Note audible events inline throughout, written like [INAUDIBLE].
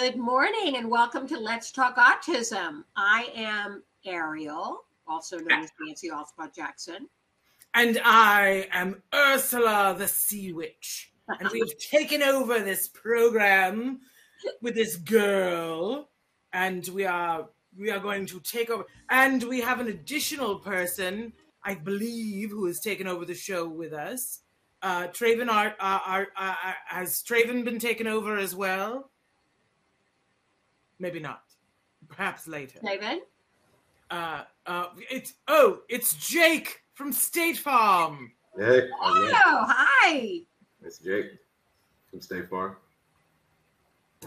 Good morning and welcome to Let's Talk Autism. I am Ariel, also known as Nancy Alspaugh Jackson. And I am Ursula the Sea Witch. And we have [LAUGHS] taken over this program with this girl. And we are we are going to take over. And we have an additional person, I believe, who has taken over the show with us. Uh, Traven, are, uh, are, are, uh, are, uh, has Traven been taken over as well? Maybe not. Perhaps later. David? Uh, uh, it's oh, it's Jake from State Farm. Hey, Oh, hi. it's Jake from State Farm. [LAUGHS]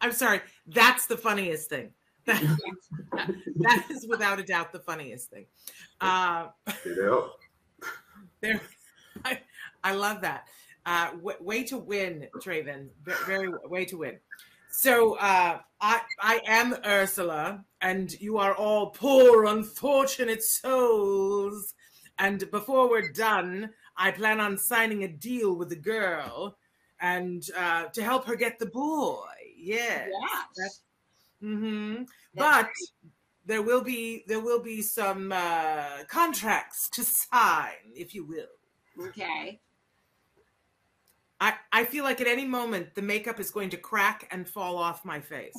I'm sorry. That's the funniest thing. [LAUGHS] That, that is without a doubt the funniest thing. Uh, [LAUGHS] there, I, I love that. Uh, w- way to win, Traven. Ve- Very way to win. So uh, I I am Ursula, and you are all poor, unfortunate souls. And before we're done, I plan on signing a deal with the girl, and uh, to help her get the boy. Yes. Yes. Mm-hmm. But there will be there will be some uh, contracts to sign, if you will. Okay. I, I feel like at any moment the makeup is going to crack and fall off my face.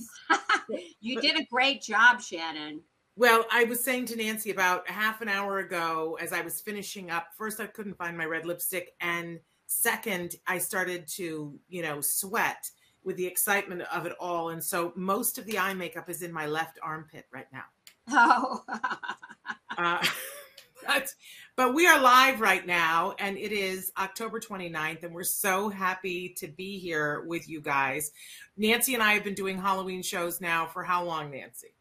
[LAUGHS] you did a great job, Shannon. Well, I was saying to Nancy about half an hour ago as I was finishing up, first, I couldn't find my red lipstick. And second, I started to, you know, sweat with the excitement of it all. And so most of the eye makeup is in my left armpit right now. Oh. [LAUGHS] Uh, [LAUGHS] but, but we are live right now, and it is October 29th, and we're so happy to be here with you guys. Nancy and I have been doing Halloween shows now for how long, Nancy?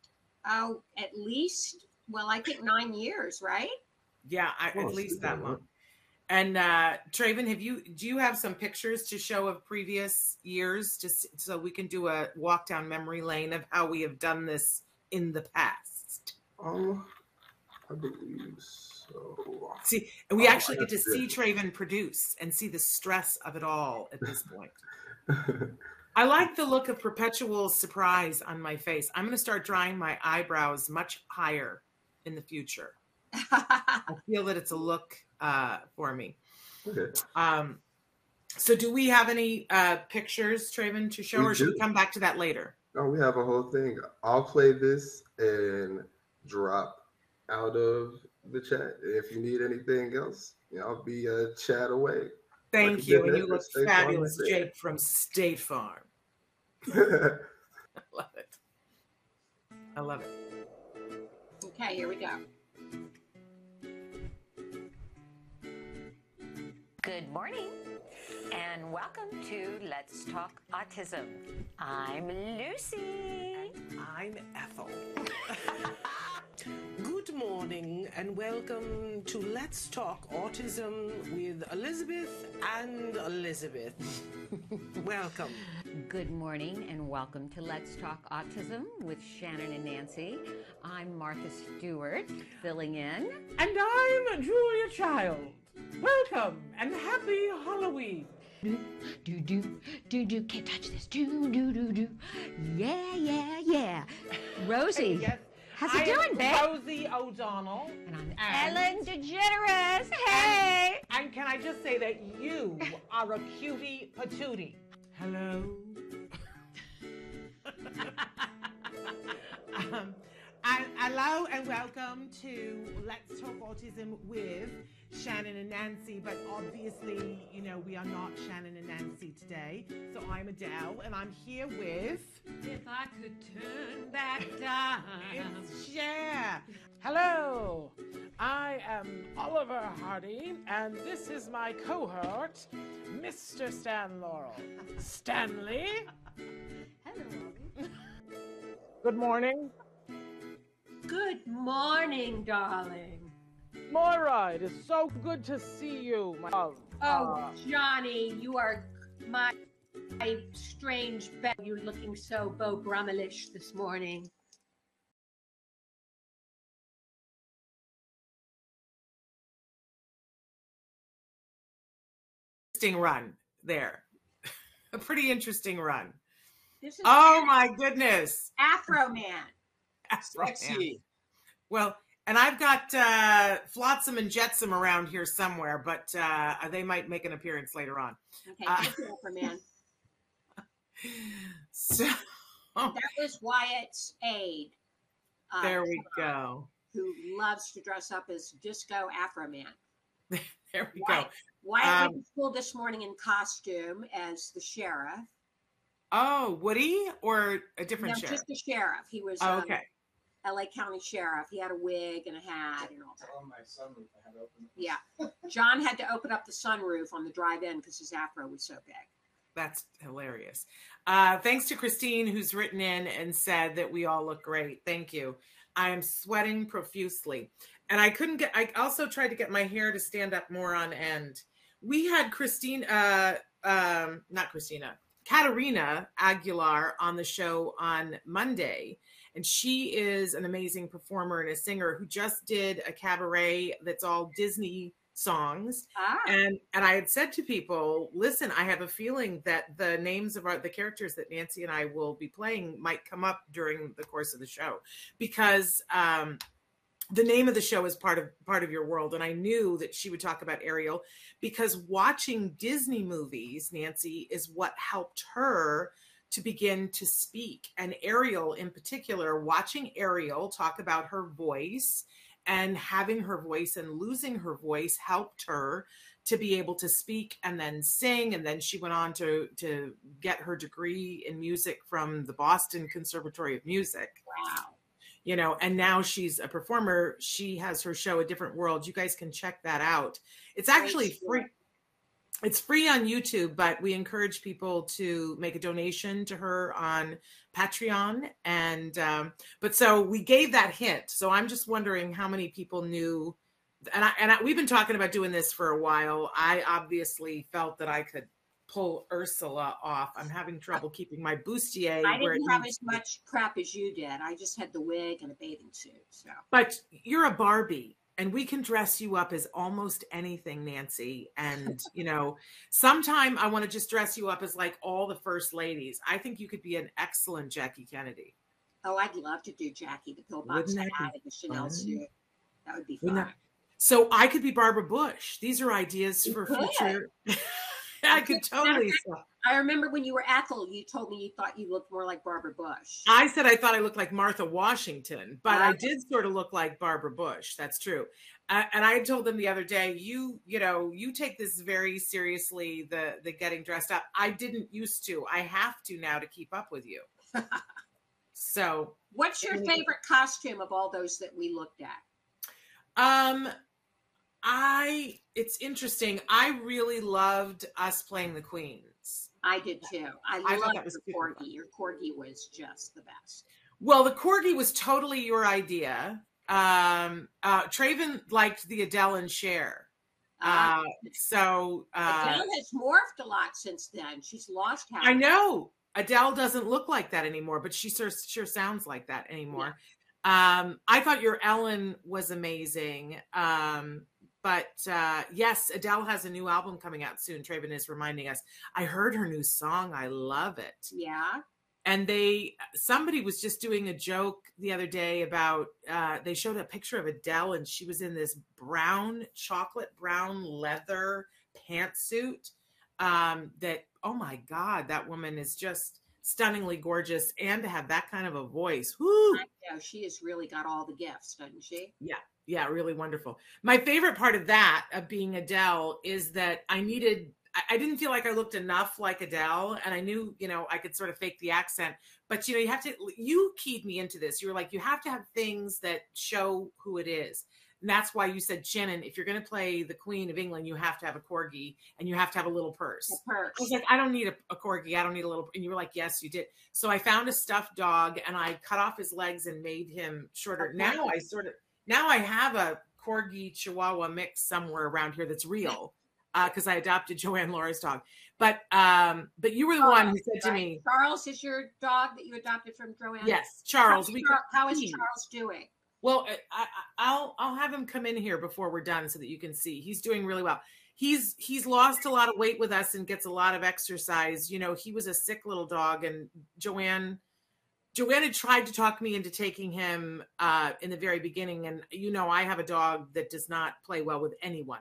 oh, at least, well, I think nine years, right? Yeah, I, Oh, at least that long. And uh, Traven, have you do you have some pictures to show of previous years, just so we can do a walk down memory lane of how we have done this in the past? Um, I believe so. See, and we Oh, actually get to that's see good. Traven produce and see the stress of it all at this point. [LAUGHS] I like the look of perpetual surprise on my face. I'm going to start drawing my eyebrows much higher in the future. I [LAUGHS] feel that it's a look uh, for me. okay. Um, so, do we have any uh, pictures, Traven, to show, We or should we come back to that later? Oh, we have a whole thing. I'll play this and drop out of the chat. If you need anything else, you know, I'll be a chat away. Thank Like you, and you look State Farm fabulous, is. Jake from State Farm. I [LAUGHS] [LAUGHS] love it. I love it. okay, here we go. Good morning and welcome to Let's Talk Autism. I'm Lucy. I'm Ethel. [LAUGHS] Morning and welcome to Let's Talk Autism with Elizabeth and Elizabeth. [LAUGHS] welcome. Good morning and welcome to Let's Talk Autism with Shannon and Nancy. I'm Martha Stewart, filling in. And I'm Julia Child. Welcome and happy Halloween. Do do do do can't touch this. Do do do do. Yeah yeah yeah. Rosie, [LAUGHS] Yes, how's I it am doing, babe? Rosie O'Donnell. And I'm And- Ellen DeGeneres. Hey. And can I just say that you [LAUGHS] are a cutie patootie. Hello. [LAUGHS] um, and hello and welcome to Let's Talk Autism with Shannon and Nancy. But obviously, you know, we are not Shannon and Nancy today. So I'm Adele and I'm here with If I could turn back time. it's Cher. Hello. I am Oliver Hardy, and this is my cohort, Mr. Stan Laurel. Stanley. Hello. Good morning. Good morning, darling. Moira, it is so good to see you, my love. Oh, Uh, Johnny, you are my, my strange bet. You're looking so Beau Brummelish this morning. Interesting run there. [LAUGHS] A pretty interesting run. This is Oh my goodness. Afro Man. Afro Man. Sexy. Well, and I've got uh, Flotsam and Jetsam around here somewhere, but uh, they might make an appearance later on. Okay, Uh, thank you, Afro Man. [LAUGHS] So That was Wyatt's aide. uh, there we go. Who loves to dress up as Disco Afro Man. [LAUGHS] There we go. Wyatt, Wyatt went Um, to school this morning in costume as the sheriff. Oh, Woody or a different no, sheriff? just the sheriff. He was Oh, um, okay. LA County Sheriff. He had a wig and a hat and all that. On my sunroof, I had open. Yeah. John had to open up the sunroof on the drive in because his afro was so big. That's hilarious. Uh, thanks to Christine, who's written in and said that we all look great. Thank you. I am sweating profusely. And I couldn't get, I also tried to get my hair to stand up more on end. We had Christine, uh, um, not Christina, Katerina Aguilar on the show on Monday. And she is an amazing performer and a singer who just did a cabaret that's all Disney songs. Ah, and and I had said to people, listen, I have a feeling that the names of our, the characters that Nancy and I will be playing might come up during the course of the show because um, the name of the show is part of part of your world, and I knew that she would talk about Ariel because watching Disney movies, Nancy, is what helped her to begin to speak, and Ariel in particular, watching Ariel talk about her voice and having her voice and losing her voice helped her to be able to speak and then sing. And then she went on to to get her degree in music from the Boston Conservatory of Music. Wow. you know and now she's a performer. She has her show a different world. You guys can check that out. It's actually free it's free on YouTube, but we encourage people to make a donation to her on Patreon. And um, but so we gave that hint. So I'm just wondering how many people knew. And I, and I, we've been talking about doing this for a while. I obviously felt that I could pull Ursula off. I'm having trouble keeping my bustier. I didn't have as much crap as you did. I just had the wig and a bathing suit. So But you're a Barbie and we can dress you up as almost anything, Nancy. And, you know, sometime I want to just dress you up as like all the first ladies. I think you could be an excellent Jackie Kennedy. oh, I'd love to do Jackie the pillbox hat and the Chanel suit. That would be fun. that- So I could be Barbara Bush. These are ideas You for could. future. [LAUGHS] I could totally. I remember when you were Ethel, you told me you thought you looked more like Barbara Bush. I said I thought I looked like Martha Washington, but I Ah. did sort of look like Barbara Bush. That's true. Uh, and I told them the other day, you, you know, you take this very seriously. The the getting dressed up. I didn't used to. I have to now to keep up with you. [LAUGHS] so, What's your favorite costume of all those that we looked at? um, I. It's interesting. I really loved us playing the queens. I did too. I, I loved that was your corgi. Your corgi was just the best. Well, the corgi was totally your idea. Um, uh, Traven liked the Adele and Cher. Uh, Uh, so uh, Adele has morphed a lot since then. She's lost half. I know Adele doesn't look like that anymore, but she sure, sure sounds like that anymore. Um, I thought your Ellen was amazing. Um, but uh, yes, Adele has a new album coming out soon. Traven is reminding us. I heard her new song. I love it. Yeah. and they somebody was just doing a joke the other day about uh they showed a picture of Adele and she was in this brown chocolate brown leather pantsuit um that oh my god that woman is just stunningly gorgeous and to have that kind of a voice whoo I know. She has really got all the gifts, doesn't she? yeah really wonderful my favorite part of that of being adele is that i needed I- didn't feel like I looked enough like Adele, and I knew, you know, I could sort of fake the accent. But you know, you have to. You keyed me into this. You were like, you have to have things that show who it is. And that's why you said, Shannon, if you're going to play the Queen of England, you have to have a corgi and you have to have a little purse. The purse. I was like, I don't need a, a corgi. I don't need a little. And you were like, yes, you did. So I found a stuffed dog and I cut off his legs and made him shorter. Okay. Now I sort of, now I have a corgi chihuahua mix somewhere around here that's real because I adopted [LAUGHS] Joanne Lara's dog. But um, but you were the one who said to me, Charles is your dog that you adopted from Joanne. yes, Charles, we how is Charles doing? Well, I, I, I'll I'll have him come in here before we're done so that you can see. He's doing really well. He's he's lost a lot of weight with us and gets a lot of exercise. You know, he was a sick little dog, and Joanne Joanne had tried to talk me into taking him uh, in the very beginning. And you know, I have a dog that does not play well with anyone.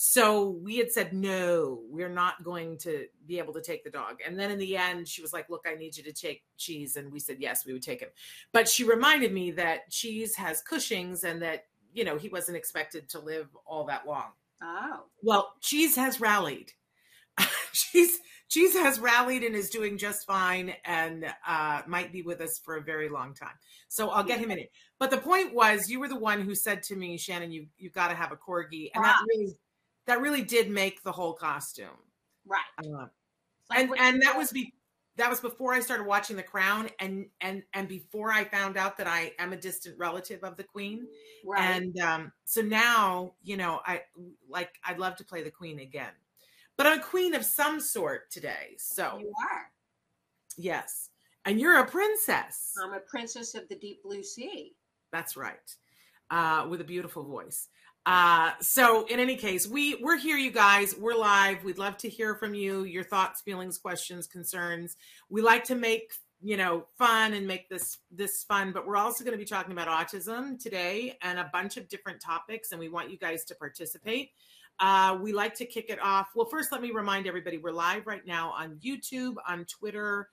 So we had said, no, we're not going to be able to take the dog. And then in the end, she was like, look, I need you to take Cheese. And we said, yes, we would take him. But she reminded me that Cheese has Cushing's and that, you know, he wasn't expected to live all that long. Oh, Well, Cheese has rallied. [LAUGHS] Cheese Cheese has rallied and is doing just fine and uh, might be with us for a very long time. So I'll get him in it. But the point was, you were the one who said to me, Shannon, you you've got to have a corgi, and that really that really did make the whole costume. right. Uh, Like and and that was be that was before I started watching The Crown, and and and before I found out that I am a distant relative of the Queen. right. And um, so now, you know, I like I'd love to play the queen again. But I'm a queen of some sort today. So you are. yes. And you're a princess. I'm a princess of the deep blue sea. That's right. Uh, with a beautiful voice. Uh, so in any case, we we're here, you guys. We're live. We'd love to hear from you, your thoughts, feelings, questions, concerns. We like to make you know fun and make this this fun, but we're also going to be talking about autism today and a bunch of different topics, and we want you guys to participate. Uh, we like to kick it off. Well, first, let me remind everybody we're live right now on YouTube, on Twitter,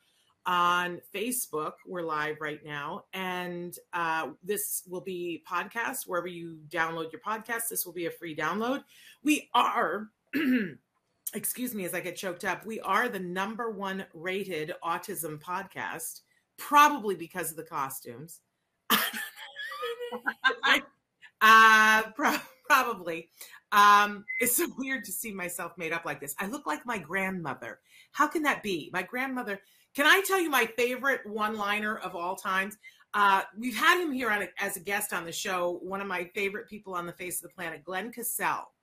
on Facebook. We're live right now, and uh, this will be podcast wherever you download your podcast. This will be a free download. We are, [CLEARS THROAT] excuse me, as I get choked up. We are the number one rated autism podcast, probably because of the costumes. [LAUGHS] [LAUGHS] uh, pro- probably. Um, it's [LAUGHS] so weird to see myself made up like this. I look like my grandmother. How can that be? My grandmother. Can I tell you my favorite one-liner of all times? Uh, we've had him here on a, as a guest on the show. One of my favorite people on the face of the planet, Glenn Casale,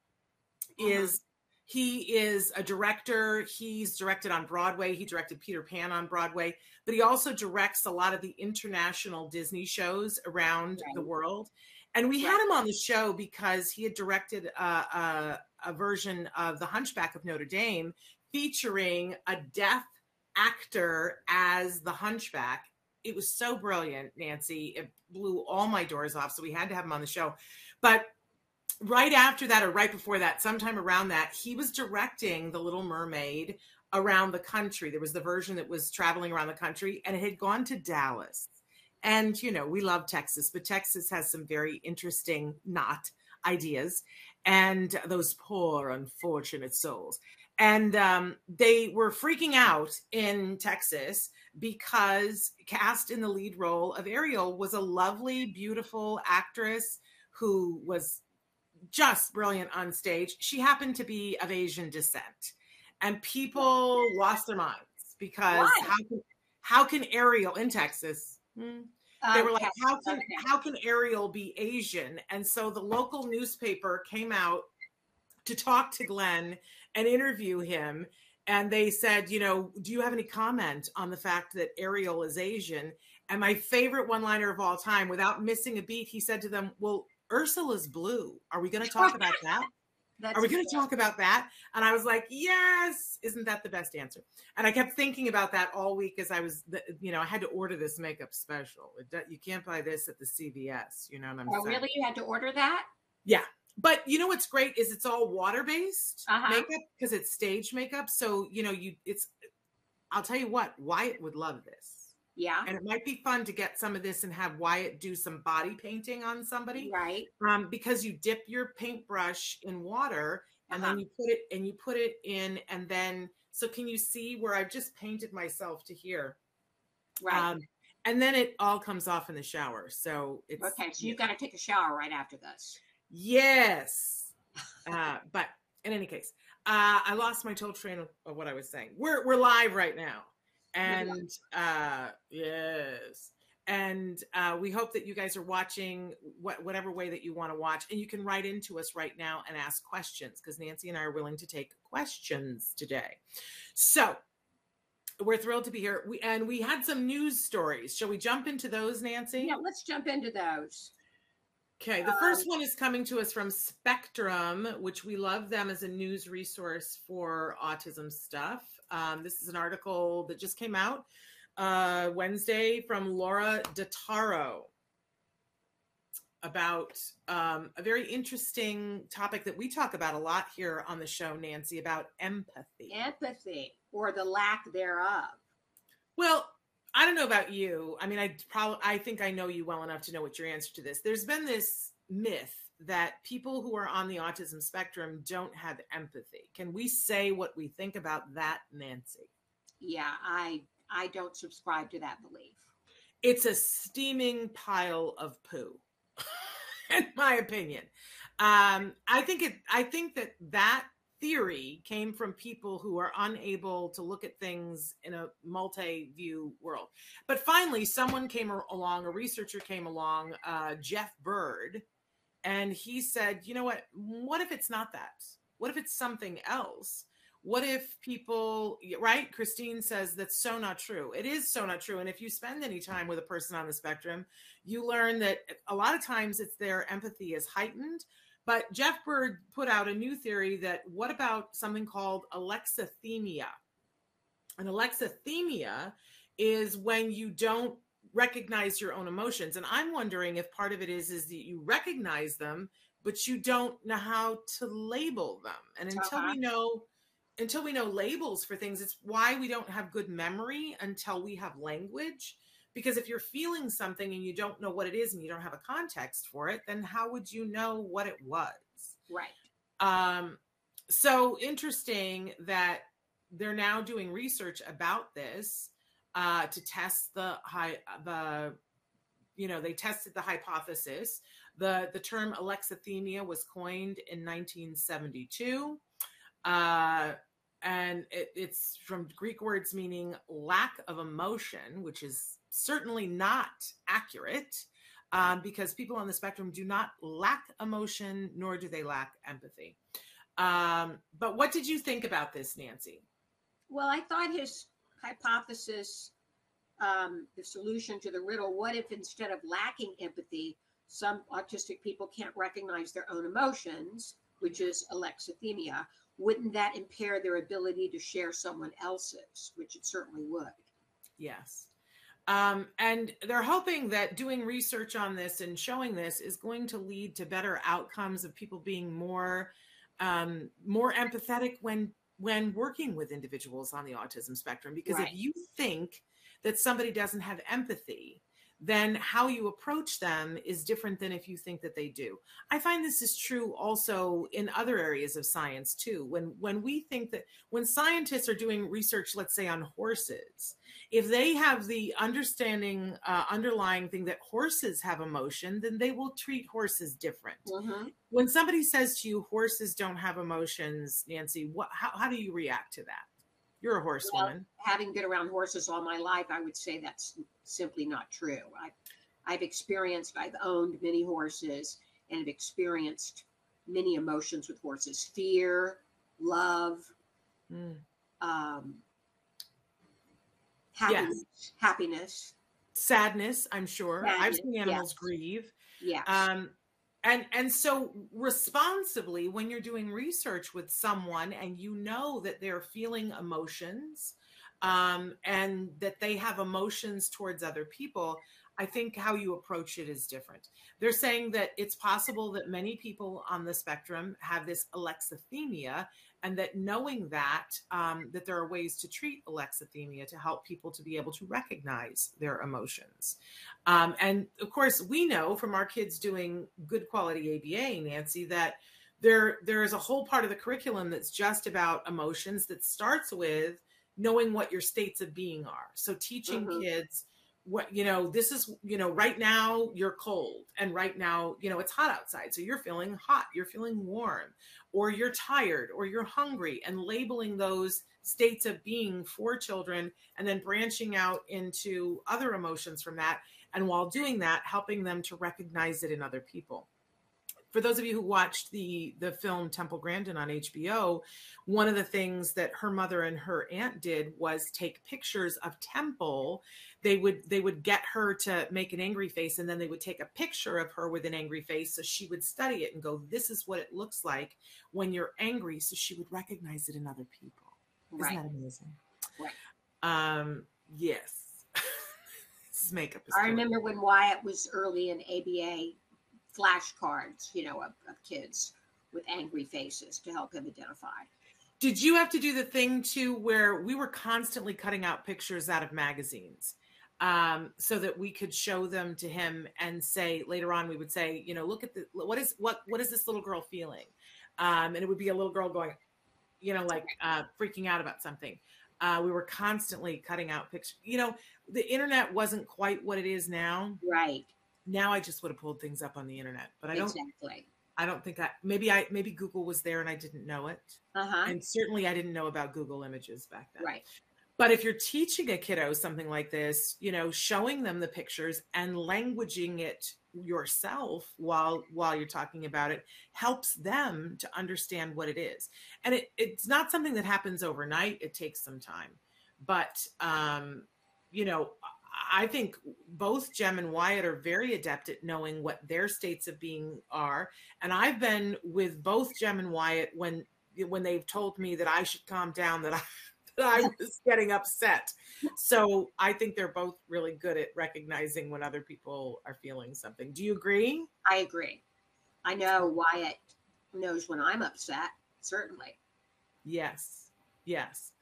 is he is a director. He's directed on Broadway. He directed Peter Pan on Broadway, but he also directs a lot of the international Disney shows around the world. And we had him on the show because he had directed a, a, a version of The Hunchback of Notre Dame featuring a deaf actor as the Hunchback. It was so brilliant, Nancy. It blew all my doors off. So we had to have him on the show. But right after that, or right before that, sometime around that, he was directing The Little Mermaid around the country. There was the version that was traveling around the country, and it had gone to Dallas. And, you know, we love Texas, but Texas has some very interesting not ideas. And those poor, unfortunate souls. And um, they were freaking out in Texas because cast in the lead role of Ariel was a lovely, beautiful actress who was just brilliant on stage. She happened to be of Asian descent. And people lost their minds because how can, how can Ariel in Texas? Hmm, they were like, how can how can Ariel be Asian? And so the local newspaper came out to talk to Glenn and interview him. And they said, you know, do you have any comment on the fact that Ariel is Asian? And my favorite one liner of all time, without missing a beat, he said to them, Well, Ursula's blue. Are we going to talk about that? That's Are we going to talk about that? And I was like, yes. Isn't that the best answer? And I kept thinking about that all week as I was, the- you know, I had to order this makeup special. You can't buy this at the CVS. You know what I'm saying? Oh, saying? really? You had to order that? Yeah. But you know what's great is it's all water based Uh-huh. makeup because it's stage makeup. So, you know, you, it's, I'll tell you what, Wyatt would love this. Yeah. And it might be fun to get some of this and have Wyatt do some body painting on somebody Right. um, because you dip your paintbrush in water and Uh-huh. then you put it and you put it in and then so can you see where I've just painted myself to here? Right. Um, and then it all comes off in the shower. So it's okay. So you've got to take a shower right after this. Yes. Uh, but in any case, uh, I lost my total train of, of what I was saying. We're we're live right now, and uh, yes, and uh, we hope that you guys are watching what, whatever way that you want to watch, and you can write into us right now and ask questions because Nancy and I are willing to take questions today. So we're thrilled to be here. We and we had some news stories. Shall we jump into those, Nancy? Yeah, let's jump into those. Okay, the first one is coming to us from Spectrum, which we love them as a news resource for autism stuff. Um, this is an article that just came out uh, Wednesday from Laura Dattaro about um, a very interesting topic that we talk about a lot here on the show, Nancy, about empathy. Empathy or the lack thereof. Well, I don't know about you. I mean, I probably I think I know you well enough to know what your answer to this. There's been this myth that people who are on the autism spectrum don't have empathy. Can we say what we think about that, Nancy? Yeah, I I don't subscribe to that belief. It's a steaming pile of poo, [LAUGHS] in my opinion. Um, I think it. I think that that theory came from people who are unable to look at things in a multi-view world. But finally, someone came along, a researcher came along, uh, Geoff Bird, and he said, "You know what? What if it's not that? What if it's something else?" what if people right christine says that's so not true it is so not true and if you spend any time with a person on the spectrum you learn that a lot of times it's their empathy is heightened but geoff bird put out a new theory that what about something called alexithymia and alexithymia is when you don't recognize your own emotions. And i'm wondering if part of it is is that you recognize them but you don't know how to label them. And until uh-huh. we know until we know labels for things it's why we don't have good memory until we have language. Because if you're feeling something and you don't know what it is and you don't have a context for it then how would you know what it was? Right. Um so interesting that they're now doing research about this uh to test the high the you know they tested the hypothesis the the term alexithymia was coined in 1972 uh, and it, it's from Greek words meaning lack of emotion, which is certainly not accurate um, because people on the spectrum do not lack emotion, nor do they lack empathy. Um, but what did you think about this, Nancy? Well, I thought his hypothesis, um, the solution to the riddle, what if instead of lacking empathy, some autistic people can't recognize their own emotions, which is alexithymia, wouldn't that impair their ability to share someone else's, which it certainly would? Yes. Um, and they're hoping that doing research on this and showing this is going to lead to better outcomes of people being more um, more empathetic when when working with individuals on the autism spectrum. Because right. if you think that somebody doesn't have empathy, then how you approach them is different than if you think that they do. I find this is true also in other areas of science too. When when we think that when scientists are doing research, let's say on horses, if they have the understanding uh, underlying thing that horses have emotion, then they will treat horses different. Mm-hmm. When somebody says to you, "Horses don't have emotions," Nancy, what how, how do you react to that? You're a horsewoman. Well, having been around horses all my life, I would say that's simply not true. I, I've experienced, I've owned many horses and have experienced many emotions with horses fear, love, mm. um, happiness, yes. happiness, sadness. I'm sure sadness, I've seen animals yes. grieve. Yeah. Um, and and so responsibly when you're doing research with someone and you know that they're feeling emotions um, and that they have emotions towards other people i think how you approach it is different. They're saying that it's possible that many people on the spectrum have this alexithymia and that knowing that um, that there are ways to treat alexithymia to help people to be able to recognize their emotions. Um, and of course we know from our kids doing good quality aba nancy that there there is a whole part of the curriculum that's just about emotions that starts with knowing what your states of being are. So teaching mm-hmm. kids what you know this is you know right now you're cold and right now you know it's hot outside. So you're feeling hot you're feeling warm or you're tired or you're hungry and labeling those states of being for children and then branching out into other emotions from that. And while doing that helping them to recognize it in other people for those of you who watched the the film Temple Grandin on HBO, one of the things that her mother and her aunt did was take pictures of Temple. They would they would get her to make an angry face, and then they would take a picture of her with an angry face, so she would study it and go, "This is what it looks like when you're angry," so she would recognize it in other people. Right. Isn't that amazing? Right. Um. Yes. [LAUGHS] this makeup is. I cool. remember when Wyatt was early in ABA flashcards, you know, of, of kids with angry faces to help him identify. Did you have to do the thing too where we were constantly cutting out pictures out of magazines um, so that we could show them to him and say later on we would say, you know, look at the what is what what is this little girl feeling? Um, and it would be a little girl going, you know, like uh, freaking out about something. Uh, we were constantly cutting out pictures. You know, the internet wasn't quite what it is now. Right. Now I just would have pulled things up on the internet, but I don't. exactly. I don't think I. Maybe I. Maybe Google was there and I didn't know it Uh huh. and certainly I didn't know about Google Images back then. Right. But if you're teaching a kiddo something like this, you know, showing them the pictures and languaging it yourself while while you're talking about it helps them to understand what it is. And it, it's not something that happens overnight. It takes some time. But um, you know, I think both Jem and Wyatt are very adept at knowing what their states of being are. And I've been with both Jem and Wyatt when when they've told me that I should calm down, that I [LAUGHS] that I was getting upset. So I think they're both really good at recognizing when other people are feeling something. Do you agree? I agree. I know Wyatt knows when I'm upset, certainly. Yes. Yes.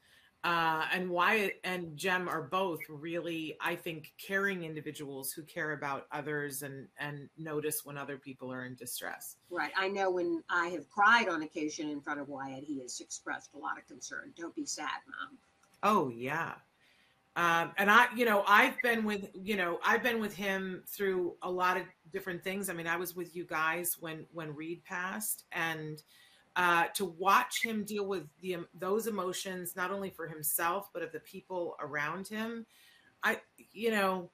Uh, and Wyatt and Jem are both really, I think, caring individuals who care about others and and notice when other people are in distress. Right. I know when I have cried on occasion in front of Wyatt, he has expressed a lot of concern. Don't be sad, mom. Oh yeah. Um, and I, you know, I've been with, you know, I've been with him through a lot of different things. I mean, I was with you guys when when Reed passed, and uh, to watch him deal with the those emotions, not only for himself but of the people around him. I, you know,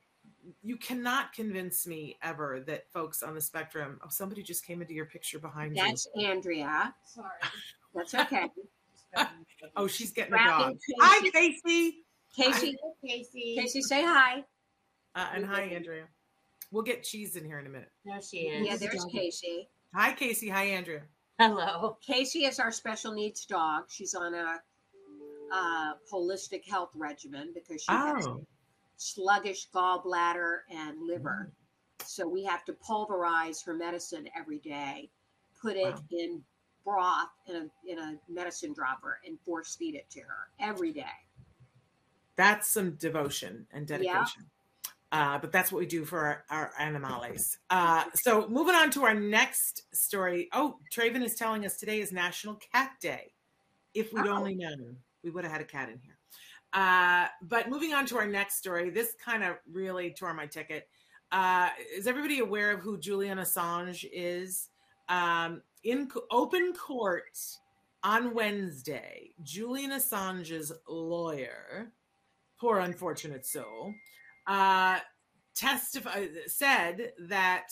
you cannot convince me ever that folks on the spectrum. Oh, somebody just came into your picture behind you. That's Andrea. Sorry. That's okay. [LAUGHS] [LAUGHS] Oh, she's getting a Wrapping dog. Hi, Casey. Casey. Casey, Casey. Casey, say hi. Uh, and hi, Andrea. We'll get cheese in here in a minute. There she is. Yeah, there's Casey. Hi, Casey. Hi, Andrea. Hello. Casey is our special needs dog. She's on a uh, holistic health regimen because she has Oh. sluggish gallbladder and liver. So we have to pulverize her medicine every day, put it Wow. in broth in a in a medicine dropper, and force feed it to her every day. That's some devotion and dedication. Uh, but that's what we do for our, our animales. Uh, so moving on to our next story. Oh, Traven is telling us today is National Cat Day. If we'd Oh. only known, we would have had a cat in here. Uh, but moving on to our next story, this kind of really tore my ticket. Uh, is everybody aware of who Julian Assange is? Um, in open court on Wednesday, Julian Assange's lawyer, poor unfortunate soul, uh, testified said that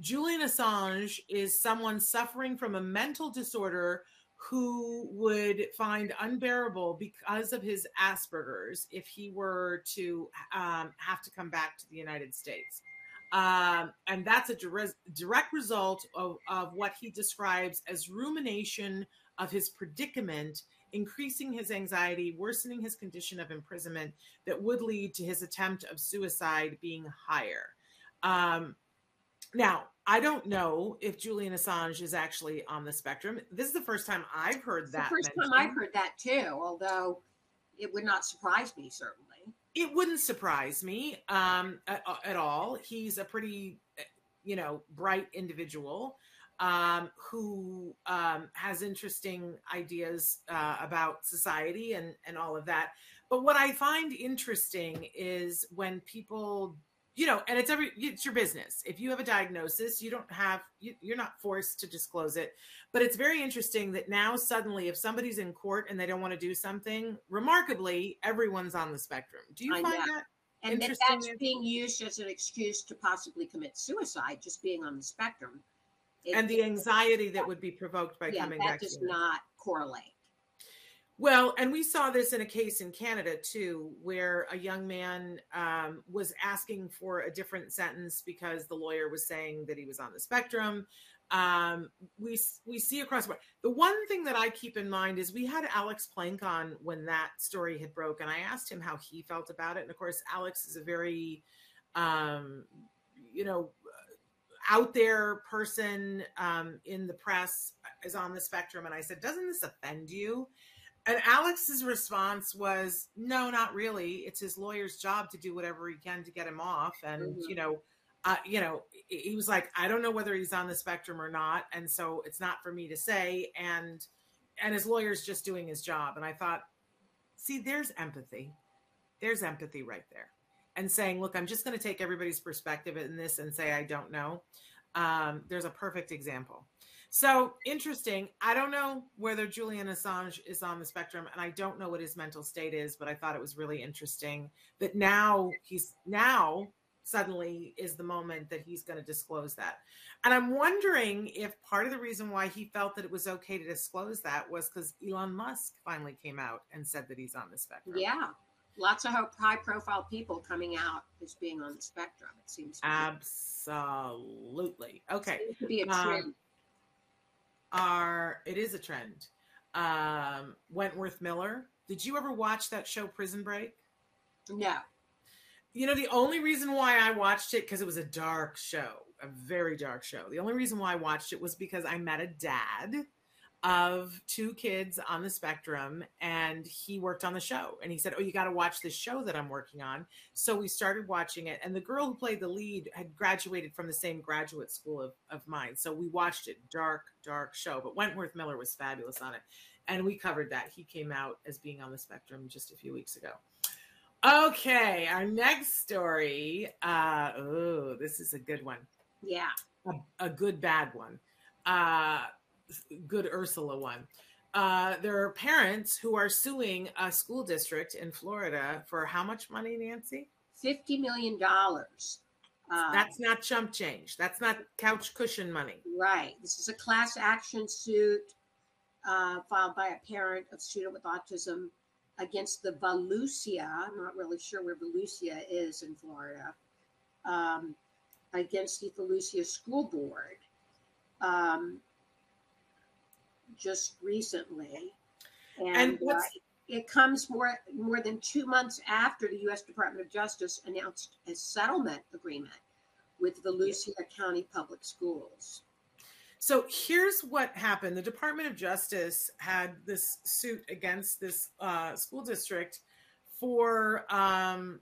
Julian Assange is someone suffering from a mental disorder who would find unbearable because of his Asperger's if he were to um, have to come back to the United States. Um, and that's a dire- direct result of, of what he describes as rumination of his predicament, increasing his anxiety, worsening his condition of imprisonment that would lead to his attempt of suicide being higher. Um, now, I don't know if Julian Assange is actually on the spectrum. This is the first time I've heard that. first time. I've heard that too, although it would not surprise me certainly. it wouldn't surprise me um, at, at all. He's a pretty you know, bright individual um, who um, has interesting ideas uh, about society and and all of that. But what I find interesting is when people you know and it's every it's your business if you have a diagnosis you don't have you, you're not forced to disclose it but it's very interesting that now suddenly if somebody's in court and they don't want to do something remarkably everyone's on the spectrum do you I find know. that and that that's being used as an excuse to possibly commit suicide, just being on the spectrum. It- and the anxiety that would be provoked by yeah, coming that back does to you. not correlate. Well, and we saw this in a case in Canada too, where a young man um, was asking for a different sentence because the lawyer was saying that he was on the spectrum. Um, we we see across the board. The one thing that I keep in mind is we had Alex Plank on when that story had broke, and I asked him how he felt about it. And of course, Alex is a very, um, you know, out there person um, in the press is on the spectrum, and I said, "Doesn't this offend you?" And Alex's response was, "No, not really. It's his lawyer's job to do whatever he can to get him off." And Mhm. you know, uh, you know, he was like, "I don't know whether he's on the spectrum or not, and so it's not for me to say." And and his lawyer's just doing his job. And I thought, see, there's empathy. There's empathy right there, and saying, "Look, I'm just going to take everybody's perspective in this and say I don't know." Um, there's a perfect example. So interesting. I don't know whether Julian Assange is on the spectrum, and I don't know what his mental state is, but I thought it was really interesting that now he's now suddenly is the moment that he's going to disclose that. And I'm wondering if part of the reason why he felt that it was okay to disclose that was because Elon Musk finally came out and said that he's on the spectrum. Yeah, lots of high profile people coming out as being on the spectrum. It seems to be, Absolutely. Okay. to be a Um, trend. are it is a trend. Um, Wentworth Miller. Did you ever watch that show Prison Break? no, You know, the only reason why I watched it because it was a dark show, a very dark show. The only reason why I watched it was because I met a dad of two kids on the spectrum and he worked on the show and he said, "Oh, you got to watch this show that I'm working on." So we started watching it and the girl who played the lead had graduated from the same graduate school of, of mine. So we watched it. Dark, dark show, but Wentworth Miller was fabulous on it. And we covered that. He came out as being on the spectrum just a few weeks ago. Okay, our next story. Uh, oh, this is a good one. yeah, A, a good bad one. Uh, good Ursula one. Uh, there are parents who are suing a school district in Florida for how much money, Nancy? fifty million dollars. Uh, That's not chump change. That's not couch cushion money. Right. This is a class action suit uh, filed by a parent of student with autism against the Volusia. I'm not really sure where Volusia is in Florida. Um, against the Volusia School Board. Um, just recently, and, And uh, it comes more more than two months after the U.S. Department of Justice announced a settlement agreement with Volusia County Public Schools. So here's what happened. The Department of Justice had this suit against this uh, school district for um,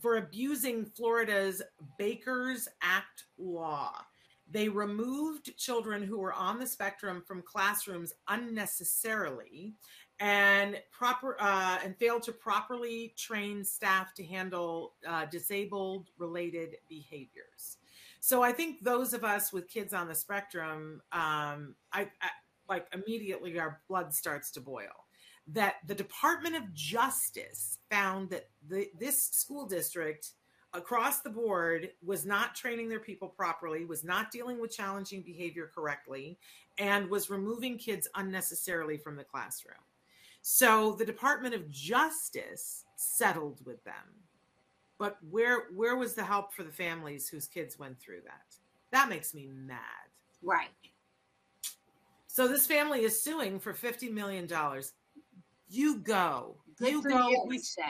for abusing Florida's Bakers Act law. They removed children who were on the spectrum from classrooms unnecessarily and proper uh, and failed to properly train staff to handle uh, disabled related behaviors. So I think those of us with kids on the spectrum, um, I, I like immediately our blood starts to boil. That the Department of Justice found that the, this school district across the board was not training their people properly, was not dealing with challenging behavior correctly, and was removing kids unnecessarily from the classroom. So the Department of Justice settled with them. But where where was the help for the families whose kids went through that? That makes me mad. Right. So this family is suing for fifty million dollars. You go. Good you go. you, we say.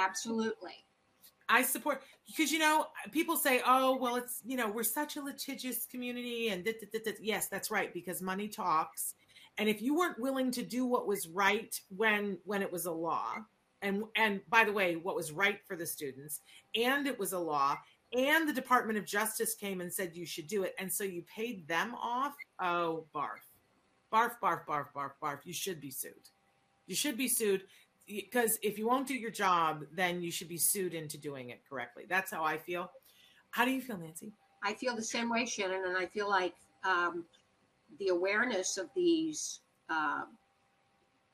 Absolutely. I support because you know people say, "Oh, well, it's you know we're such a litigious community," and yes, that's right because money talks. And if you weren't willing to do what was right when when it was a law, and and by the way, what was right for the students, and it was a law, and the Department of Justice came and said you should do it, and so you paid them off. Oh, barf, barf, barf, barf, barf, barf. You should be sued. You should be sued because if you won't do your job, then you should be sued into doing it correctly. That's how I feel. How do you feel, Nancy? I feel the same way, Shannon, and I feel like um, the awareness of these uh,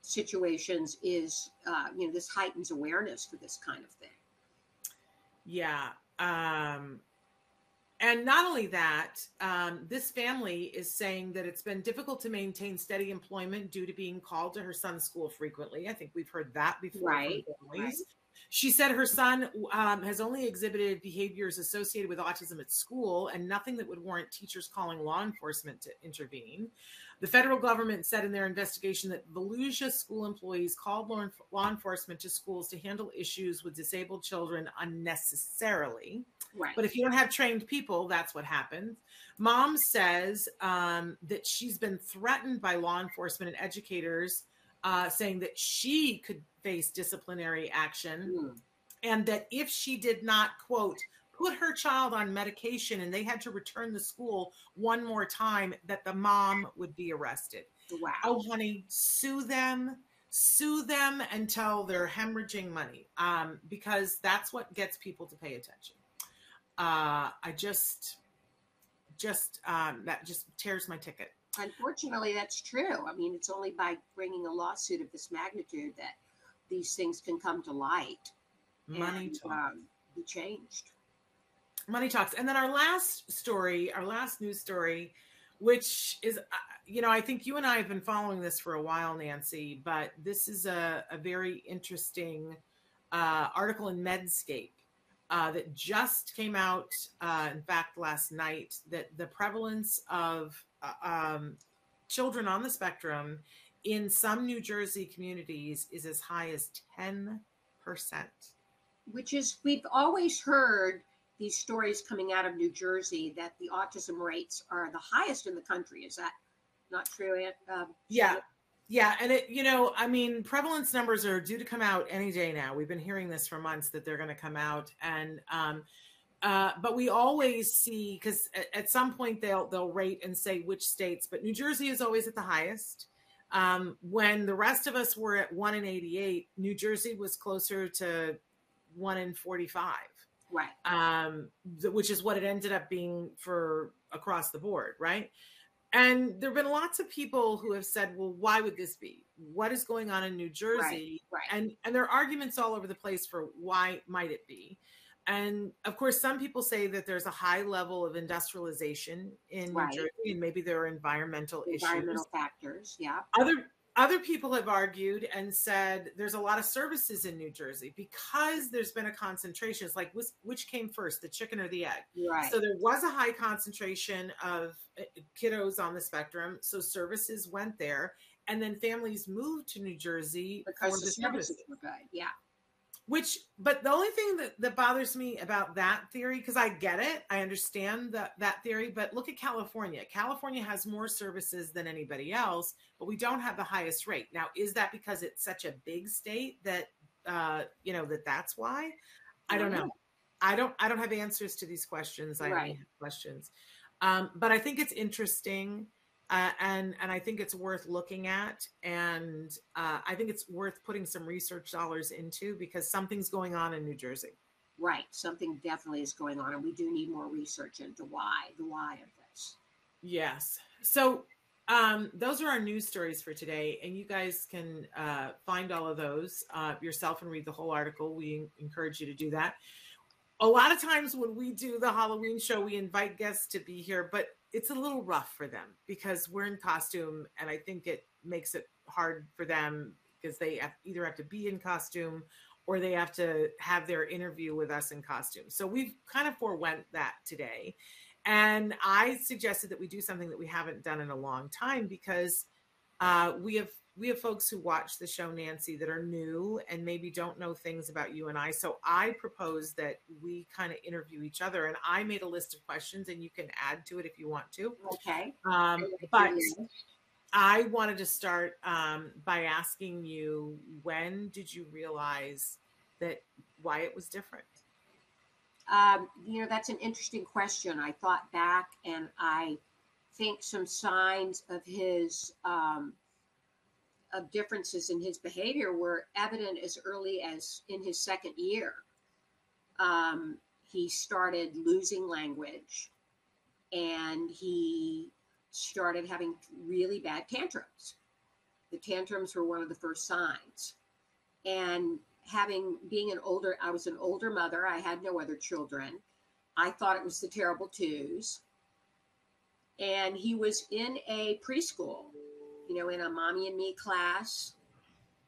situations is, uh, you know, this heightens awareness for this kind of thing. Yeah. Um, and not only that, um, this family is saying that it's been difficult to maintain steady employment due to being called to her son's school frequently. I think we've heard that before. Right, right. She said her son um, has only exhibited behaviors associated with autism at school and nothing that would warrant teachers calling law enforcement to intervene. The federal government said in their investigation that Volusia school employees called law, enforcement to schools to handle issues with disabled children unnecessarily. Right. But if you don't have trained people, that's what happens. Mom says um, that she's been threatened by law enforcement and educators, uh, saying that she could face disciplinary action, Mm. and that if she did not, quote, put her child on medication and they had to return the school one more time, that the mom would be arrested. Wow. Oh, honey, sue them, sue them until they're hemorrhaging money, um, because that's what gets people to pay attention. Uh, I just, just um, that just tears my ticket. Unfortunately, that's true. I mean, it's only by bringing a lawsuit of this magnitude that these things can come to light Money and um, be changed. Money talks. And then our last story, our last news story, which is, uh, you know, I think you and I have been following this for a while, Nancy, but this is a, a very interesting uh, article in Medscape uh, that just came out, uh, in fact, last night, that the prevalence of uh, um, children on the spectrum in some New Jersey communities is as high as 10%. Which is, we've always heard these stories coming out of New Jersey that the autism rates are the highest in the country. Is that not true? Aunt? Um, Yeah. Yeah, and it, you know, I mean, prevalence numbers are due to come out any day now. We've been hearing this for months that they're going to come out, and um, uh, but we always see because at, at some point they'll they'll rate and say which states, but New Jersey is always at the highest. Um, when the rest of us were at one in eighty-eight, New Jersey was closer to one in forty-five Right. um, th- which is what it ended up being for across the board, right? And there have been lots of people who have said, "Well, why would this be? What is going on in New Jersey?" Right. And and there are arguments all over the place for why might it be. And of course, some people say that there's a high level of industrialization in Right. New Jersey, and maybe there are environmental, Environmental issues factors. Yeah. other other people have argued and said there's a lot of services in New Jersey because there's been a concentration. It's like which, which came first, the chicken or the egg? Right. So there was a high concentration of uh, kiddos on the spectrum, so services went there, and then families moved to New Jersey because for the the services services. were good. Yeah. Which, but the only thing that, that bothers me about that theory, because I get it, I understand that that theory, but look at California. California has more services than anybody else, but we don't have the highest rate. Now, is that because it's such a big state that uh, you know that that's why? I don't know. I don't. I don't have answers to these questions. I Right. have questions, um, but I think it's interesting. Uh, and and I think it's worth looking at, and uh, I think it's worth putting some research dollars into because something's going on in New Jersey. Right. Something definitely is going on, and we do need more research into why, the why of this. Yes. So um, those are our news stories for today, and you guys can uh, find all of those uh, yourself and read the whole article. We encourage you to do that. A lot of times when we do the Halloween show, we invite guests to be here, but it's a little rough for them because we're in costume, and I think it makes it hard for them because they have, either have to be in costume or they have to have their interview with us in costume. So we've kind of forewent that today. And I suggested that we do something that we haven't done in a long time because uh, we have we have folks who watch the show, Nancy, that are new and maybe don't know things about you and I. So I propose that we kind of interview each other, and I made a list of questions, and you can add to it if you want to. Okay. Um, but I wanted to start um, by asking you when did you realize that Wyatt was different? Um, you know, that's an interesting question. I thought back and I think some signs of his um, of differences in his behavior were evident as early as in his second year. Um, he started losing language and he started having really bad tantrums. The tantrums were one of the first signs. And having being an older, I was an older mother, I had no other children. I thought it was the terrible twos. And he was in a preschool, you know, in a mommy and me class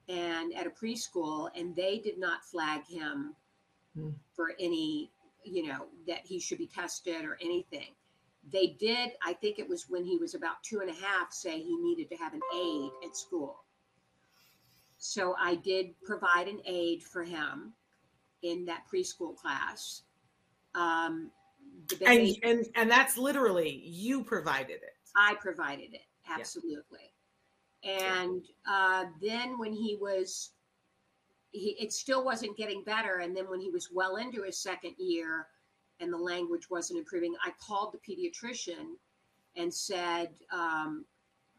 and at a preschool, and they did not flag him Hmm. for any, you know, that he should be tested or anything. They did, I think it was when he was about two and a half, say he needed to have an aide at school. So I did provide an aide for him in that preschool class. Um, And and and that's literally you provided it. I provided it absolutely. And uh, then when he was, he, it still wasn't getting better. And then when he was well into his second year, and the language wasn't improving, I called the pediatrician and said um,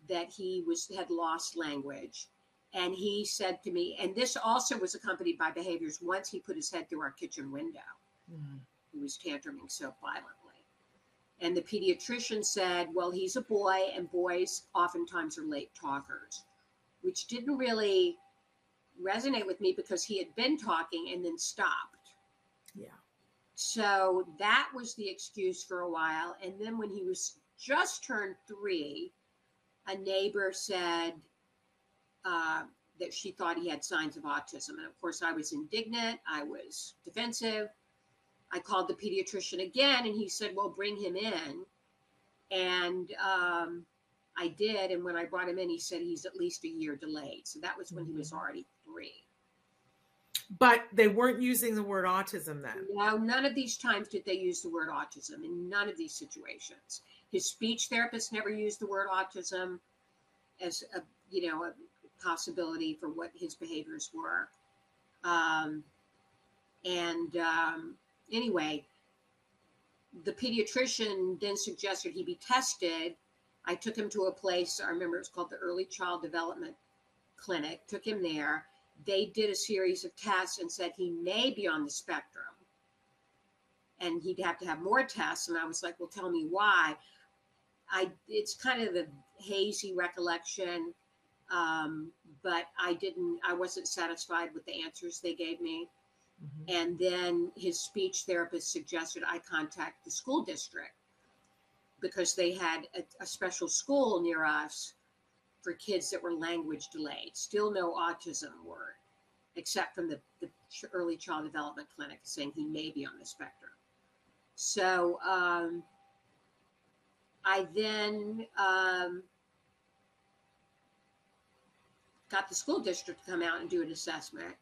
that he was had lost language. And he said to me, and this also was accompanied by behaviors. Once he put his head through our kitchen window he was tantruming so violently. And the pediatrician said, Well, he's a boy, and boys oftentimes are late talkers, which didn't really resonate with me because he had been talking and then stopped. Yeah. So that was the excuse for a while. And then when he was just turned three, a neighbor said uh, that she thought he had signs of autism. And of course, I was indignant, I was defensive. I called the pediatrician again and he said, Well, bring him in. And um, I did. And when I brought him in, he said he's at least a year delayed. So that was when he was already three. But they weren't using the word autism then. No, none of these times did they use the word autism in none of these situations. His speech therapist never used the word autism as a you know a possibility for what his behaviors were. Um, and um, anyway, the pediatrician then suggested he be tested. I took him to a place, I remember it's called the Early Child Development Clinic, took him there. They did a series of tests and said he may be on the spectrum. And he'd have to have more tests. And I was like, well, tell me why. I it's kind of a hazy recollection. Um, but I didn't I wasn't satisfied with the answers they gave me. And then his speech therapist suggested I contact the school district because they had a, a special school near us for kids that were language delayed. Still no autism word, except from the, the early child development clinic saying he may be on the spectrum. So um, I then um, got the school district to come out and do an assessment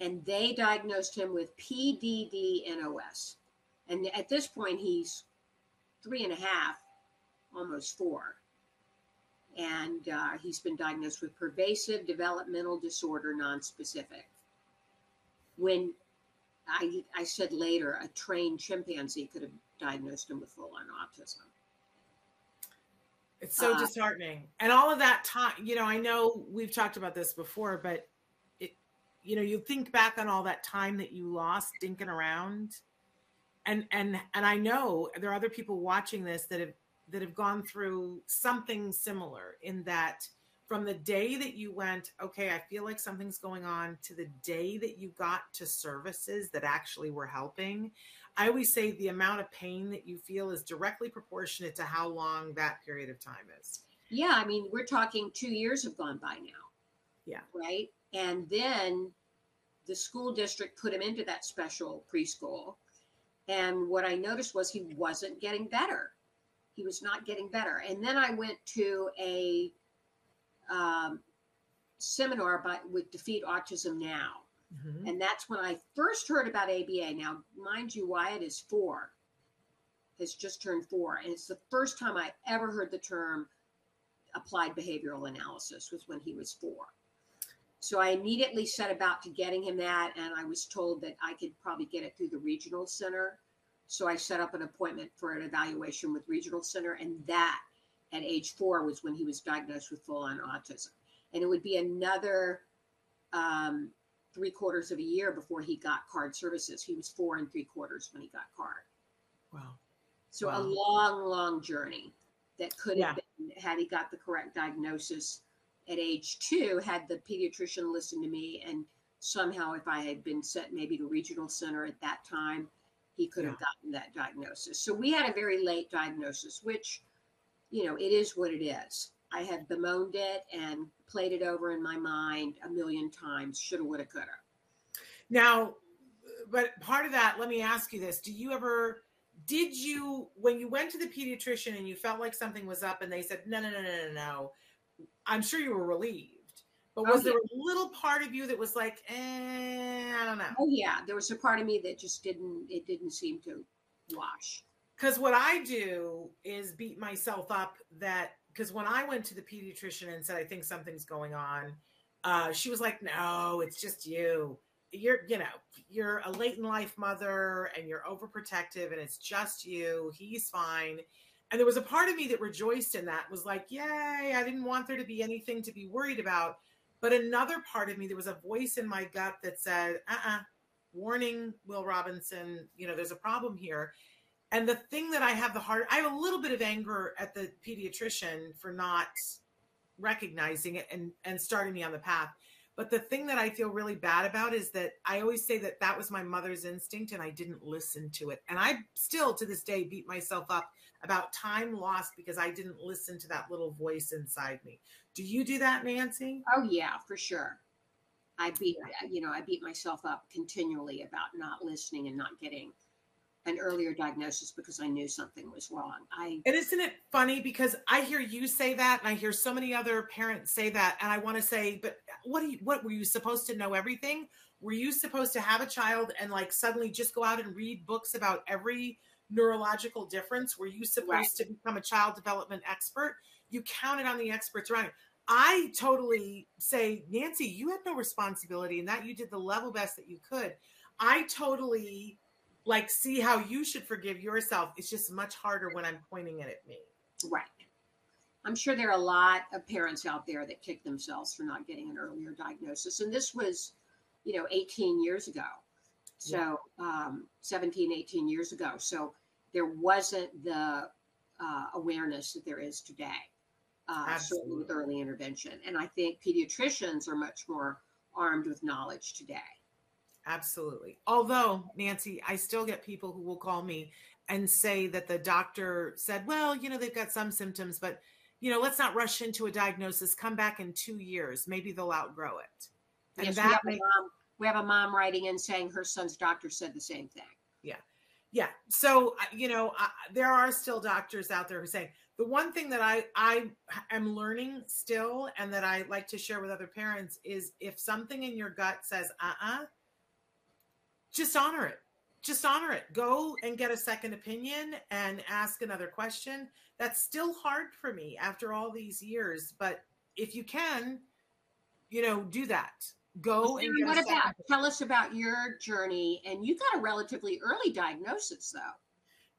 and they diagnosed him with PDD-NOS. And at this point, he's three and a half, almost four. And uh, he's been diagnosed with pervasive developmental disorder nonspecific. When I, I said later, a trained chimpanzee could have diagnosed him with full on autism. It's so Uh, disheartening. And all of that time, you know, I know we've talked about this before, but you know, you think back on all that time that you lost dinking around. And and and I know there are other people watching this that have that have gone through something similar in that from the day that you went, okay, I feel like something's going on to the day that you got to services that actually were helping. I always say the amount of pain that you feel is directly proportionate to how long that period of time is. Yeah, I mean, we're talking two years have gone by now. Yeah. Right. And then the school district put him into that special preschool. And what I noticed was he wasn't getting better. He was not getting better. And then I went to a um, seminar by, with Defeat Autism Now. Mhm. And that's when I first heard about ABA. Now, mind you, Wyatt is four, has just turned four. And it's the first time I ever heard the term applied behavioral analysis was when he was four. So I immediately set about to getting him that, and I was told that I could probably get it through the regional center So I set up an appointment for an evaluation with Regional Center, and that at age four was when he was diagnosed with full on autism. And it would be another um, three quarters of a year before he got CARD services. He was four and three quarters when he got CARD. Wow. So Wow. a long, long journey that could have Yeah. been had he got the correct diagnosis at age two, had the pediatrician listened to me, and somehow if I had been sent maybe to regional center at that time, he could have gotten that diagnosis. So we had a very late diagnosis, which, you know, it is what it is. I have bemoaned it and played it over in my mind a million times. Shoulda, woulda, coulda. Now, but part of that, let me ask you this. Do you ever, did you, when you went to the pediatrician and you felt like something was up and they said, no, no, no, no, no, no, I'm sure you were relieved. But Oh, was there a little part of you that was like, eh, I don't know? Oh yeah, there was a part of me that just didn't. It didn't seem to wash. Because what I do is beat myself up that because when I went to the pediatrician and said I think something's going on, uh, she was like, "No, it's just you. You're, you know, you're a late in life mother and you're overprotective, and it's just you. He's fine." And there was a part of me that rejoiced in that, was like, "Yay! I didn't want there to be anything to be worried about." But another part of me, there was a voice in my gut that said, "Uh-uh, warning, Will Robinson. You know, there's a problem here." And the thing that I have the hard, I have a little bit of anger at the pediatrician for not recognizing it and and starting me on the path. But the thing that I feel really bad about is that I always say that that was my mother's instinct and I didn't listen to it. And I still to this day beat myself up about time lost because I didn't listen to that little voice inside me. Do you do that, Nancy? Oh yeah, for sure. I beat you know I beat myself up continually about not listening and not getting an earlier diagnosis because I knew something was wrong. I And isn't it funny because I hear you say that and I hear so many other parents say that and I want to say but what do you what were you supposed to know everything? Were you supposed to have a child and like suddenly just go out and read books about every neurological difference? Were you supposed Right. to become a child development expert? You counted on the experts around you. I totally say, Nancy, you had no responsibility in that. You did the level best that you could. I totally like see how you should forgive yourself. It's just much harder when I'm pointing it at me. right. I'm sure there are a lot of parents out there that kick themselves for not getting an earlier diagnosis. And this was, you know, 18 years ago. So um, 17, 18 years ago. So there wasn't the uh, awareness that there is today. Uh, certainly with early intervention. And I think pediatricians are much more armed with knowledge today. Absolutely. Although, Nancy, I still get people who will call me and say that the doctor said, well, you know, they've got some symptoms, but, you know, let's not rush into a diagnosis. Come back in two years. Maybe they'll outgrow it. And Yes, we, have mom, we have a mom writing in saying her son's doctor said the same thing. Yeah. So, you know, I, there are still doctors out there who say the one thing that I, I am learning still and that I like to share with other parents is if something in your gut says, uh-uh, just honor it. Just honor it. Go and get a second opinion and ask another question. That's still hard for me after all these years, but if you can, you know, do that. Go and what about tell us about your journey? And you got a relatively early diagnosis, though.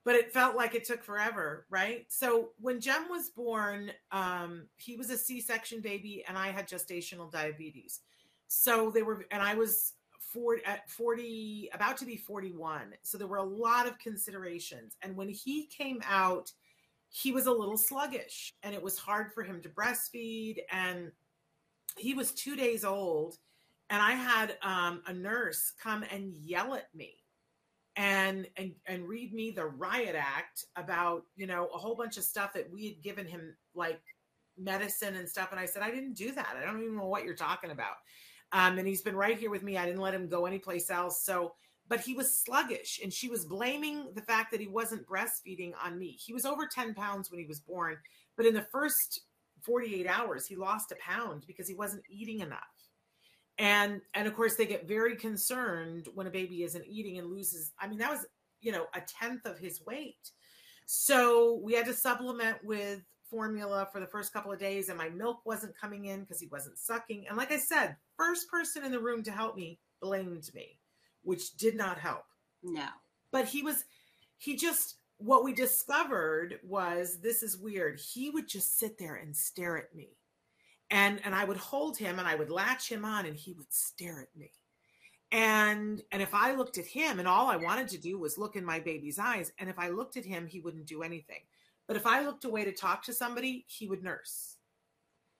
but it felt like it took forever, right? So when Jem was born, um, he was a C-section baby, and I had gestational diabetes. So they were, and I was 40, at 40, about to be 41. So there were a lot of considerations. And when he came out, he was a little sluggish, and it was hard for him to breastfeed. And he was two days old, and I had um, a nurse come and yell at me and and and read me the riot act about you know a whole bunch of stuff that we had given him like medicine and stuff. And i said i didn't do that. I don't even know what you're talking about. Um, and he's been right here with me. I didn't let him go anyplace else. So but he was sluggish and she was blaming the fact that he wasn't breastfeeding on me. He was over 10 pounds when he was born but in the first 48 hours he lost a pound because he wasn't eating enough and and of course they get very concerned when a baby isn't eating and loses i mean that was you know a tenth of his weight so we had to supplement with formula for the first couple of days and my milk wasn't coming in because he wasn't sucking and like i said first person in the room to help me blamed me which did not help No. but he was he just what we discovered was this is weird. He would just sit there and stare at me. And and I would hold him and I would latch him on and he would stare at me. And and if I looked at him and all I wanted to do was look in my baby's eyes and if I looked at him he wouldn't do anything. But if I looked away to talk to somebody, he would nurse.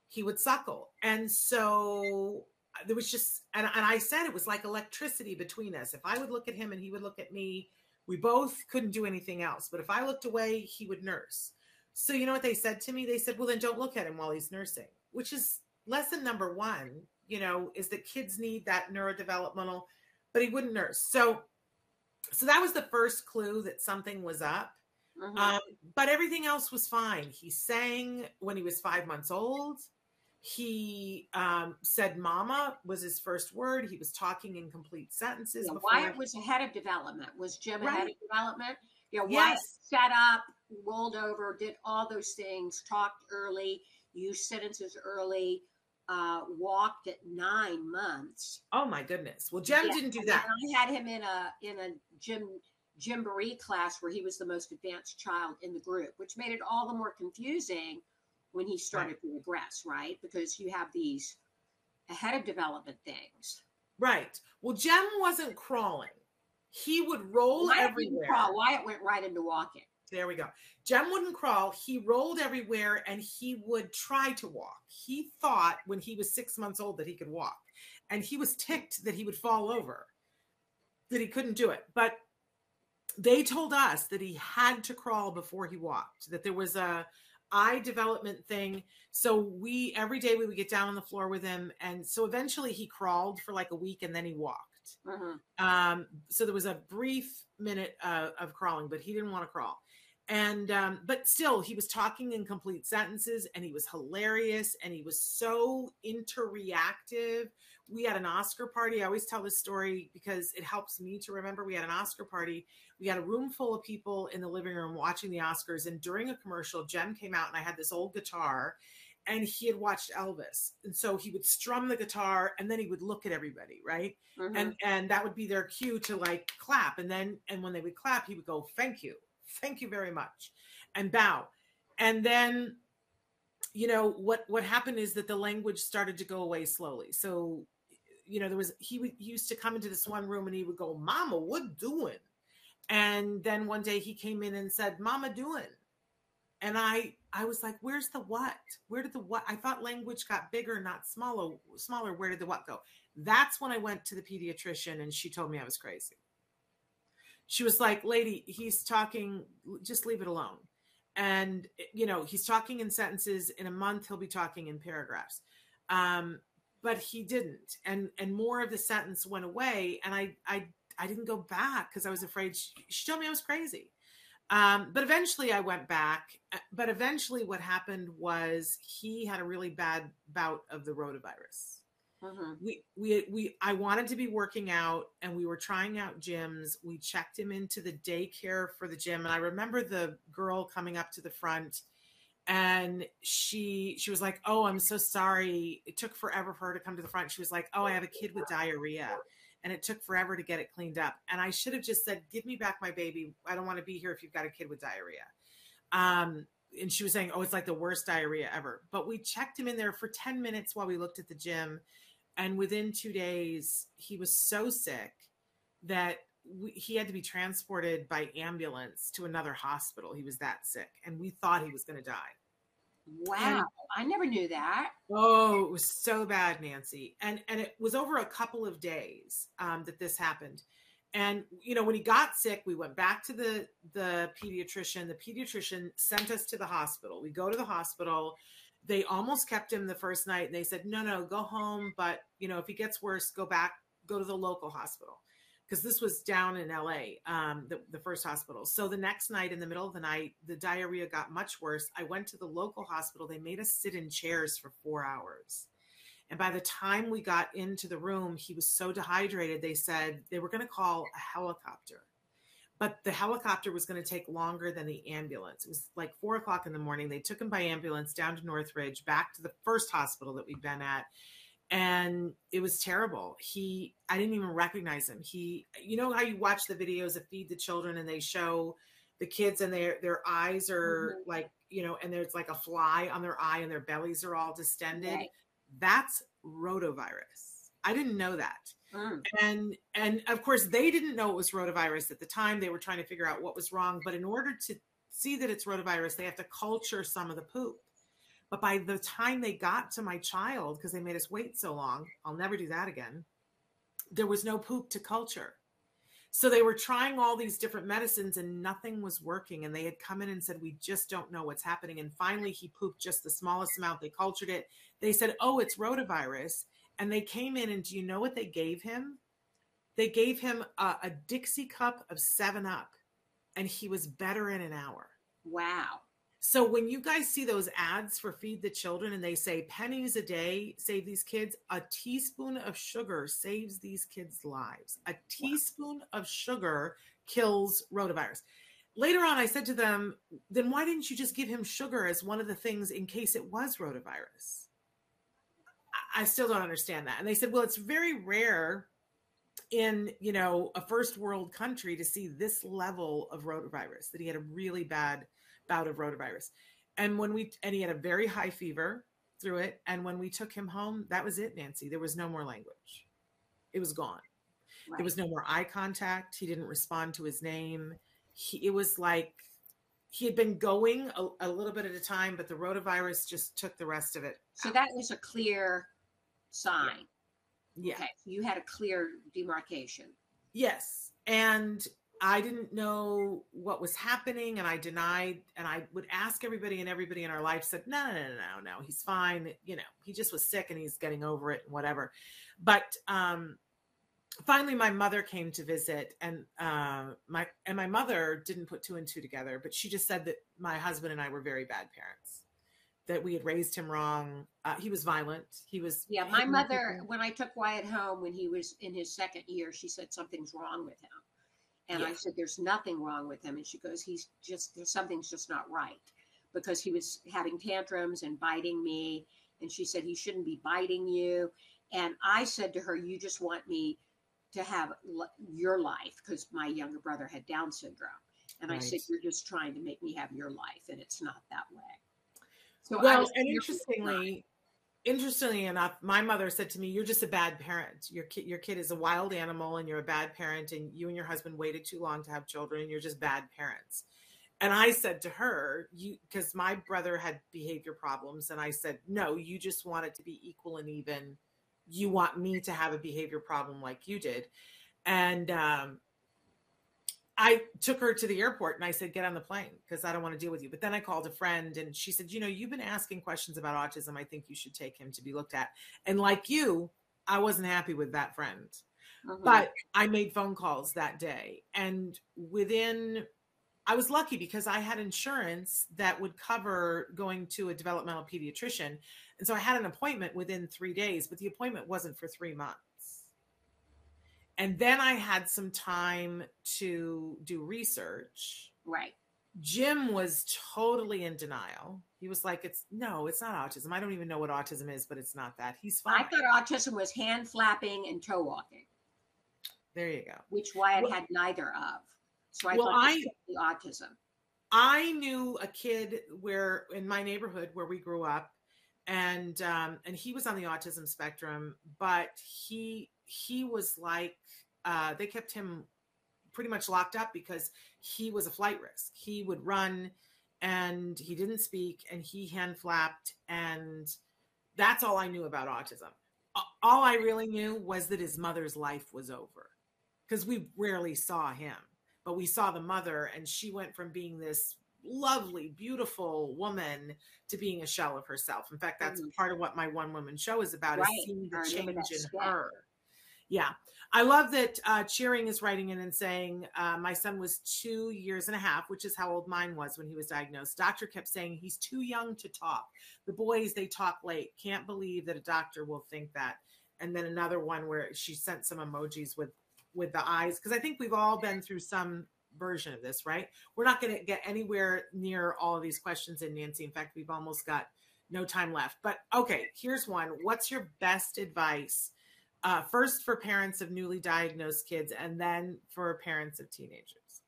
He would suckle. And so uh, there was just and, and I said it was like electricity between us. If I would look at him and he would look at me, we both couldn't do anything else. But if I looked away, he would nurse. So you know what they said to me? They said, "Well, then don't look at him while he's nursing." Which is lesson number 1, you know, is that kids need that neurodevelopmental, but he wouldn't nurse. So so that was the first clue that something was up. Mhm. Um, but everything else was fine. He sang when he was five months old. He um, said "mama" was his first word. He was talking in complete sentences. Yeah, Wyatt was ahead of development. Was Jem ahead of development? Yeah, Wyatt Yes. set up, rolled over, did all those things, talked early, used sentences early, uh, walked at nine months. Oh my goodness! Well, Jem Yeah, didn't do that. I had him in a in a gym gymboree class where he was the most advanced child in the group, which made it all the more confusing when he started to regress, right? Because you have these ahead of development things. Right. Well, Jem wasn't crawling. He would roll Wyatt everywhere. crawl. Wyatt went right into walking. There we go. Jem wouldn't crawl. He rolled everywhere and he would try to walk. He thought when he was six months old that he could walk. And he was ticked that he would fall over, that he couldn't do it. But they told us that he had to crawl before he walked, that there was a eye development thing. So we every day we would get down on the floor with him. And so eventually he crawled for like a week and then he walked. Mhm. Um, so there was a brief minute uh, of crawling, but he didn't want to crawl. And um, but still, he was talking in complete sentences, and he was hilarious, and he was so interreactive. We had an Oscar party. I always tell this story because it helps me to remember. We had an Oscar party. We had a room full of people in the living room watching the Oscars, and during a commercial, Jem came out, and I had this old guitar, and he had watched Elvis, and so he would strum the guitar, and then he would look at everybody, right? Mhm. and and that would be their cue to like clap and then and when they would clap he would go thank you thank you very much. And bow. And then you know what what happened is that the language started to go away slowly. So you know there was he he used to come into this one room and he would go mama what doing? And then one day he came in and said mama doing? And i i was like where's the what? Where did the what? I thought language got bigger not smaller smaller. Where did the what go? That's when I went to the pediatrician and she told me I was crazy. She was like, Lady, he's talking, just leave it alone. And, you know, he's talking in sentences. In a month, he'll be talking in paragraphs. Um, but he didn't. And and more of the sentence went away. And I I I didn't go back because I was afraid she, she told me I was crazy. Um, but eventually I went back. But eventually what happened was he had a really bad bout of the rotavirus Mhm. we we we I wanted to be working out and we were trying out gyms. We checked him into the daycare for the gym and I remember the girl coming up to the front and she she was like, "Oh, I'm so sorry. It took forever for her to come to the front." She was like, "Oh, I have a kid with diarrhea." And it took forever to get it cleaned up. And I should have just said, "Give me back my baby. I don't want to be here if you've got a kid with diarrhea." Um and she was saying, "Oh, it's like the worst diarrhea ever." But we checked him in there for 10 minutes while we looked at the gym and within two days he was so sick that we, he had to be transported by ambulance to another hospital. He was that sick and we thought he was going to die Wow, I never knew that. oh it was so bad nancy. And and it was over a couple of days um, that this happened. And you know when he got sick we went back to the the pediatrician. The pediatrician sent us to the hospital. We go to the hospital they almost kept him the first night and they said no no go home but you know if he gets worse go back go to the local hospital. Because this was down in la um, the, the first hospital. So the next night in the middle of the night the diarrhea got much worse. I went to the local hospital. They made us sit in chairs for four hours. And by the time we got into the room he was so dehydrated they said they were going to call a helicopter but the helicopter was going to take longer than the ambulance. It was like four o'clock in the morning. They took him by ambulance down to Northridge, back to the first hospital that we'd been at. And it was terrible. He, I didn't even recognize him. He, you know how you watch the videos of Feed the Children and they show the kids and their their eyes are mm-hmm. like you know and there's like a fly on their eye and their bellies are all distended Right. that's rotavirus i didn't know that Mm. and and of course they didn't know it was rotavirus at the time. They were trying to figure out what was wrong. But in order to see that it's rotavirus they have to culture some of the poop. But by the time they got to my child because they made us wait so long i'll never do that again there was no poop to culture. So they were trying all these different medicines and nothing was working. And they had come in and said we just don't know what's happening. And finally he pooped just the smallest amount. They cultured it. They said oh it's rotavirus and they came in and do you know what they gave him? They gave him a, a dixie cup of seven up and he was better in an hour. Wow. so when you guys see those ads for feed the children and they say pennies a day save these kids a teaspoon of sugar saves these kids lives. A teaspoon of sugar kills rotavirus. Later on i said to them then why didn't you just give him sugar as one of the things in case it was rotavirus I- still don't understand that. And they said, well, it's very rare in, you know, a first world country to see this level of rotavirus, that he had a really bad bout of rotavirus. And when we, and he had a very high fever through it. And when we took him home, that was it, Nancy. There was no more language. It was gone. Right. There was no more eye contact. He didn't respond to his name. He, it was like he had been going a, a little bit at a time, but the rotavirus just took the rest of it. so that was a clear sign. yeah. Okay. So you had a clear demarcation. Yes. And I didn't know what was happening and I denied and I would ask everybody and everybody in our life said, no, no, no, no, no, he's fine. You know, he just was sick and he's getting over it and whatever. But um finally my mother came to visit and uh, my and my mother didn't put two and two together, but she just said that my husband and I were very bad parents. That we had raised him wrong. Uh, he was violent. He was Yeah, my mother, people. when I took Wyatt home when he was in his second year, she said something's wrong with him. And I said, There's nothing wrong with him. And she goes, He's just, there's something's just not right because he was having tantrums and biting me. And she said, He shouldn't be biting you. And I said to her, You just want me to have l- your life because my younger brother had Down syndrome. And I said, You're just trying to make me have your life. And it's not that way. So well and interestingly interestingly enough my mother said to me you're just a bad parent. Your kid your kid is a wild animal and you're a bad parent and you and your husband waited too long to have children and you're just bad parents. And i said to her you because my brother had behavior problems and i said no you just want it to be equal and even. You want me to have a behavior problem like you did. And um I took her to the airport and I said, get on the plane because I don't want to deal with you. But then I called a friend and she said, you know, you've been asking questions about autism. I think you should take him to be looked at. And like you, I wasn't happy with that friend. Mhm. But I made phone calls that day. And within, I was lucky because I had insurance that would cover going to a developmental pediatrician. And so I had an appointment within three days, but the appointment wasn't for three months. And then I had some time to do research. right. Jim was totally in denial. He was like, "It's no, it's not autism. I don't even know what autism is, but it's not that. He's fine." I thought autism was hand flapping and toe walking, there you go. which Wyatt Well- had neither of. So I Well, thought I- it was the autism. I knew a kid where in my neighborhood where we grew up, and um, and he was on the autism spectrum, but he he was like uh, they kept him pretty much locked up because he was a flight risk. He would run, and he didn't speak, and he hand flapped, and that's all I knew about autism. All I really knew was that his mother's life was over because we rarely saw him but we saw the mother and she went from being this lovely beautiful woman to being a shell of herself. In fact that's Mhm. part of what my one woman show is about Right. is seeing the I remember that change in her. Yeah. I love that uh, cheering is writing in and saying uh, my son was two years and a half which is how old mine was when he was diagnosed. Doctor kept saying he's too young to talk. The boys they talk late. Can't believe that a doctor will think that. And then another one where she sent some emojis with with the eyes because i think we've all been through some version of this right? We're not going to get anywhere near all of these questions in nancy. In fact we've almost got no time left. But okay here's one. What's your best advice uh, first for parents of newly diagnosed kids and then for parents of teenagers?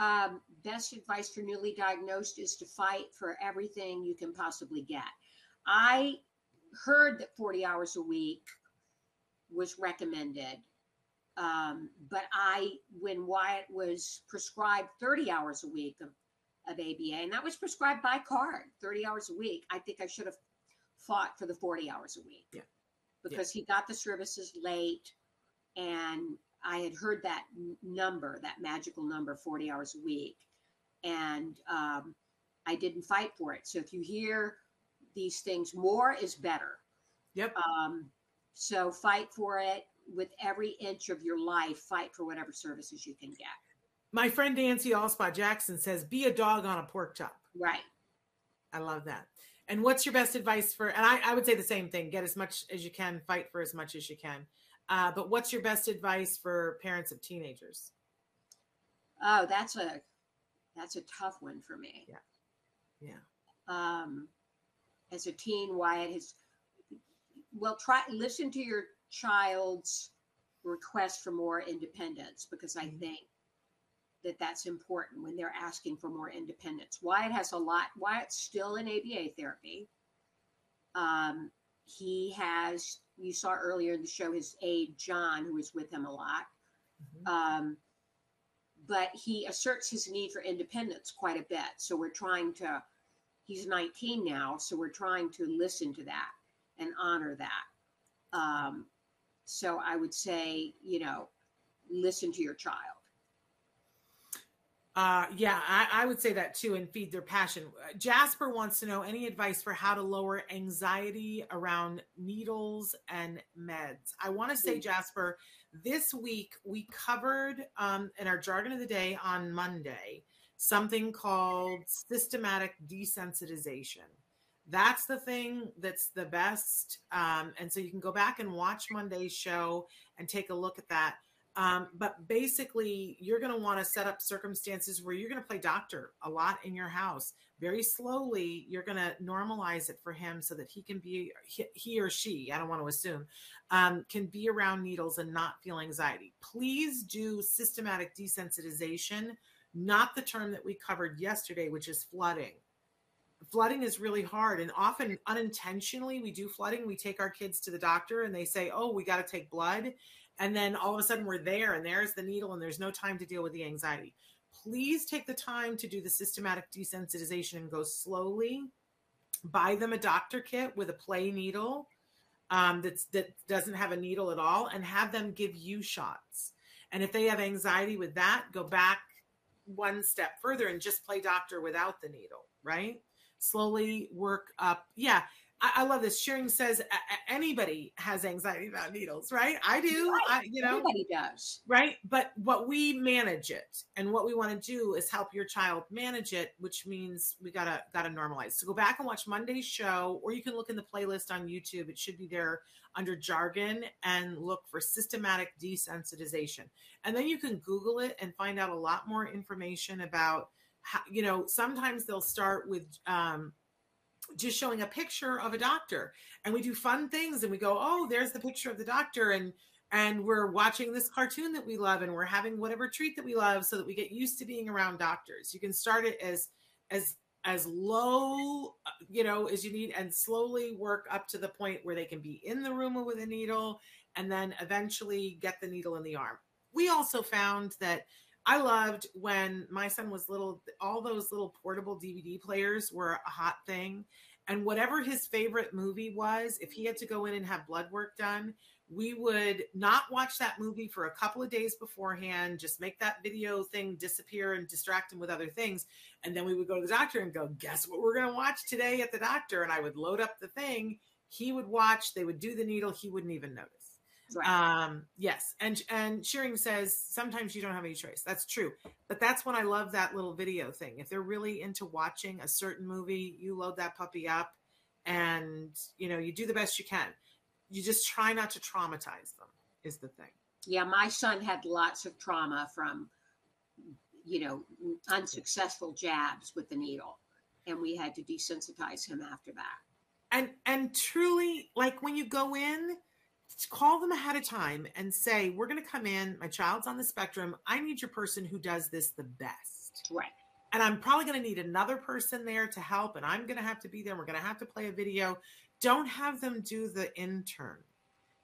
Um, best advice for newly diagnosed is to fight for everything you can possibly get. I heard that 40 hours a week was recommended. Um, but I, when Wyatt was prescribed 30 hours a week of, of ABA, and that was prescribed by CARD, 30 hours a week, I think I should have fought for the 40 hours a week. Yeah. Because he got the services late and I had heard that number, that magical number, 40 hours a week. And um, I didn't fight for it. So if you hear these things, more is better. Yep. Um, so fight for it with every inch of your life. Fight for whatever services you can get. My friend Nancy Alspaugh Jackson says, "Be a dog on a pork chop." Right. I love that. And what's your best advice for? And I, I would say the same thing: get as much as you can, fight for as much as you can. Uh, but what's your best advice for parents of teenagers? Oh, that's a that's a tough one for me. Yeah. Yeah. Um, as a teen, Wyatt has well try listen to your child's request for more independence because I Mhm. think that that's important when they're asking for more independence. Wyatt has a lot. Wyatt's still in ABA therapy. Um, he has. You saw earlier in the show his aide John, who was with him a lot. Mhm. Um, but he asserts his need for independence quite a bit. So we're trying to. He's 19 now, so we're trying to listen to that and honor that. Um, so I would say, you know, listen to your child. Uh, yeah, I, I would say that too, and feed their passion. Uh, Jasper wants to know any advice for how to lower anxiety around needles and meds. I want to say, Mm. Jasper, this week we covered um, in our jargon of the day on Monday something called systematic desensitization. That's the thing that's the best. Um, and so you can go back and watch Monday's show and take a look at that. Um, but basically, you're going to want to set up circumstances where you're going to play doctor a lot in your house. Very slowly, you're going to normalize it for him so that he can be, he, or she, I don't want to assume, um, can be around needles and not feel anxiety. Please do systematic desensitization, not the term that we covered yesterday, which is flooding. Flooding is really hard, and often unintentionally, we do flooding. We take our kids to the doctor and they say, Oh, we got to take blood and then all of a sudden we're there and there's the needle and there's no time to deal with the anxiety. Please take the time to do the systematic desensitization and go slowly. Buy them a doctor kit with a play needle um, that doesn't have a needle at all and have them give you shots. And if they have anxiety with that go back one step further and just play doctor without the needle right slowly work up yeah I, I love this. Shearing says a- a- anybody has anxiety about needles, right? I do. Right. I, you know, Everybody does. right? But what we manage it, and what we want to do is help your child manage it, which means we gotta gotta normalize. So go back and watch Monday's show, or you can look in the playlist on YouTube. It should be there under jargon and look for systematic desensitization, and then you can Google it and find out a lot more information about. You know, sometimes they'll start with um, just showing a picture of a doctor and we do fun things and we go oh there's the picture of the doctor and and we're watching this cartoon that we love and we're having whatever treat that we love so that we get used to being around doctors. You can start it as as as low uh, you know as you need and slowly work up to the point where they can be in the room with a needle and then eventually get the needle in the arm. We also found that I loved when my son was little, all those little portable DVD players were a hot thing. And whatever his favorite movie was, if he had to go in and have blood work done, we would not watch that movie for a couple of days beforehand, just make that video thing disappear and distract him with other things. And then we would go to the doctor and go, Guess what we're going to watch today at the doctor? And I would load up the thing. He would watch, they would do the needle, he wouldn't even notice. Right. Um, yes, and and Shearing says sometimes you don't have any choice. That's true, but that's when I love that little video thing. If they're really into watching a certain movie, you load that puppy up, and you know you do the best you can. You just try not to traumatize them. Is the thing. yeah, my son had lots of trauma from, you know, unsuccessful jabs with the needle, and we had to desensitize him after that. and and truly like when you go in call them ahead of time and say we're going to come in my child's on the spectrum i need your person who does this the best. Right. And I'm probably going to need another person there to help, and I'm going to have to be there. We're going to have to play a video. Don't have them do the intern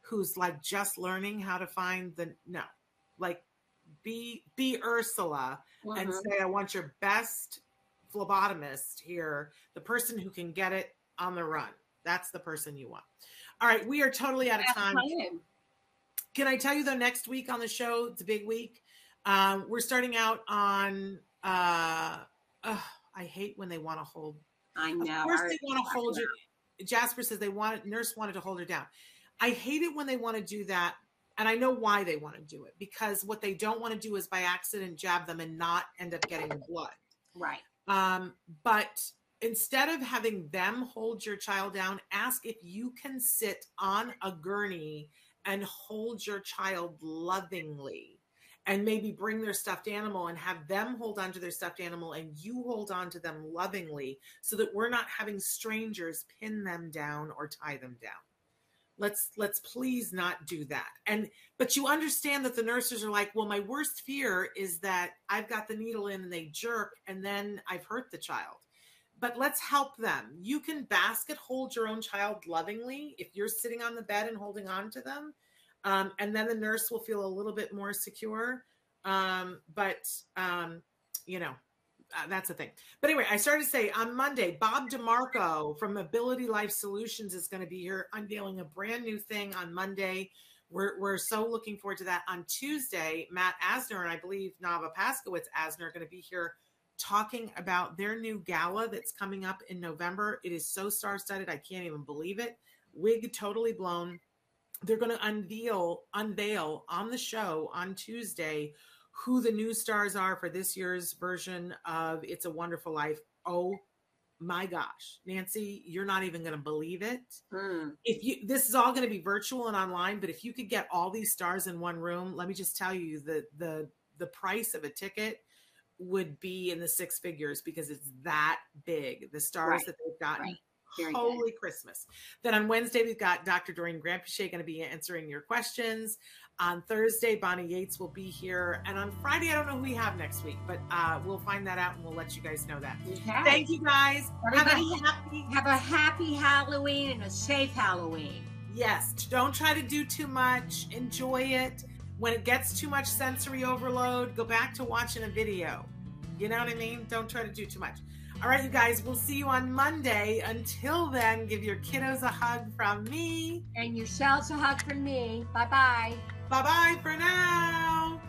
who's like just learning how to find the no. Like be be Ursula and Mhm. say, I want your best phlebotomist here, the person who can get it on the run. That's the person you want. All right, we are totally out of time. Can I tell you though, next week on the show, it's a big week. Um, we're starting out on. Uh, ugh, I hate when they want to hold. I know. Of course, they want to hold you. Jasper says they wanted nurse wanted to hold her down. I hate it when they want to do that, and I know why they want to do it because what they don't want to do is by accident jab them and not end up getting blood. Right. Um, but instead of having them hold your child down, ask if you can sit on a gurney and hold your child lovingly. And maybe bring their stuffed animal and have them hold on to their stuffed animal and you hold on to them lovingly so that we're not having strangers pin them down or tie them down. Let's let's please not do that. And but you understand that the nurses are like well my worst fear is that i've got the needle in and they jerk and then i've hurt the child but let's help them you can basket hold your own child lovingly if you're sitting on the bed and holding on to them um, and then the nurse will feel a little bit more secure um, but um, you know uh, that's the thing. But anyway, I started to say on Monday, Bob DeMarco from Ability Life Solutions is going to be here unveiling a brand new thing on Monday. We're, we're so looking forward to that. On Tuesday, Matt Asner and I believe Navah Paskowitz Asner are going to be here talking about their new gala that's coming up in November. It is so star studded, I can't even believe it. Wig totally blown. They're going to unveil unveil on the show on Tuesday who the new stars are for this year's version of It's a Wonderful Life. Oh my gosh, Nancy, you're not even going to believe it. Mm. If you this is all going to be virtual and online, but if you could get all these stars in one room, let me just tell you the the the price of a ticket would be in the six figures because it's that big. The stars Right, that they've gotten. right. Very good. Holy Christmas. Then on Wednesday, we've got Dr. Doreen Granpeesheh going to be answering your questions. On Thursday, Bonnie Yates will be here. And on Friday, I don't know who we have next week, but uh, we'll find that out and we'll let you guys know that. Okay. Thank you guys. Have a happy, Have a happy Halloween and a safe Halloween. yes, don't try to do too much. Enjoy it. When it gets too much sensory overload, go back to watching a video. You know what I mean? Don't try to do too much. All right, you guys, we'll see you on Monday. Until then, give your kiddos a hug from me. And yourselves a hug from me. Bye bye. Bye bye for now.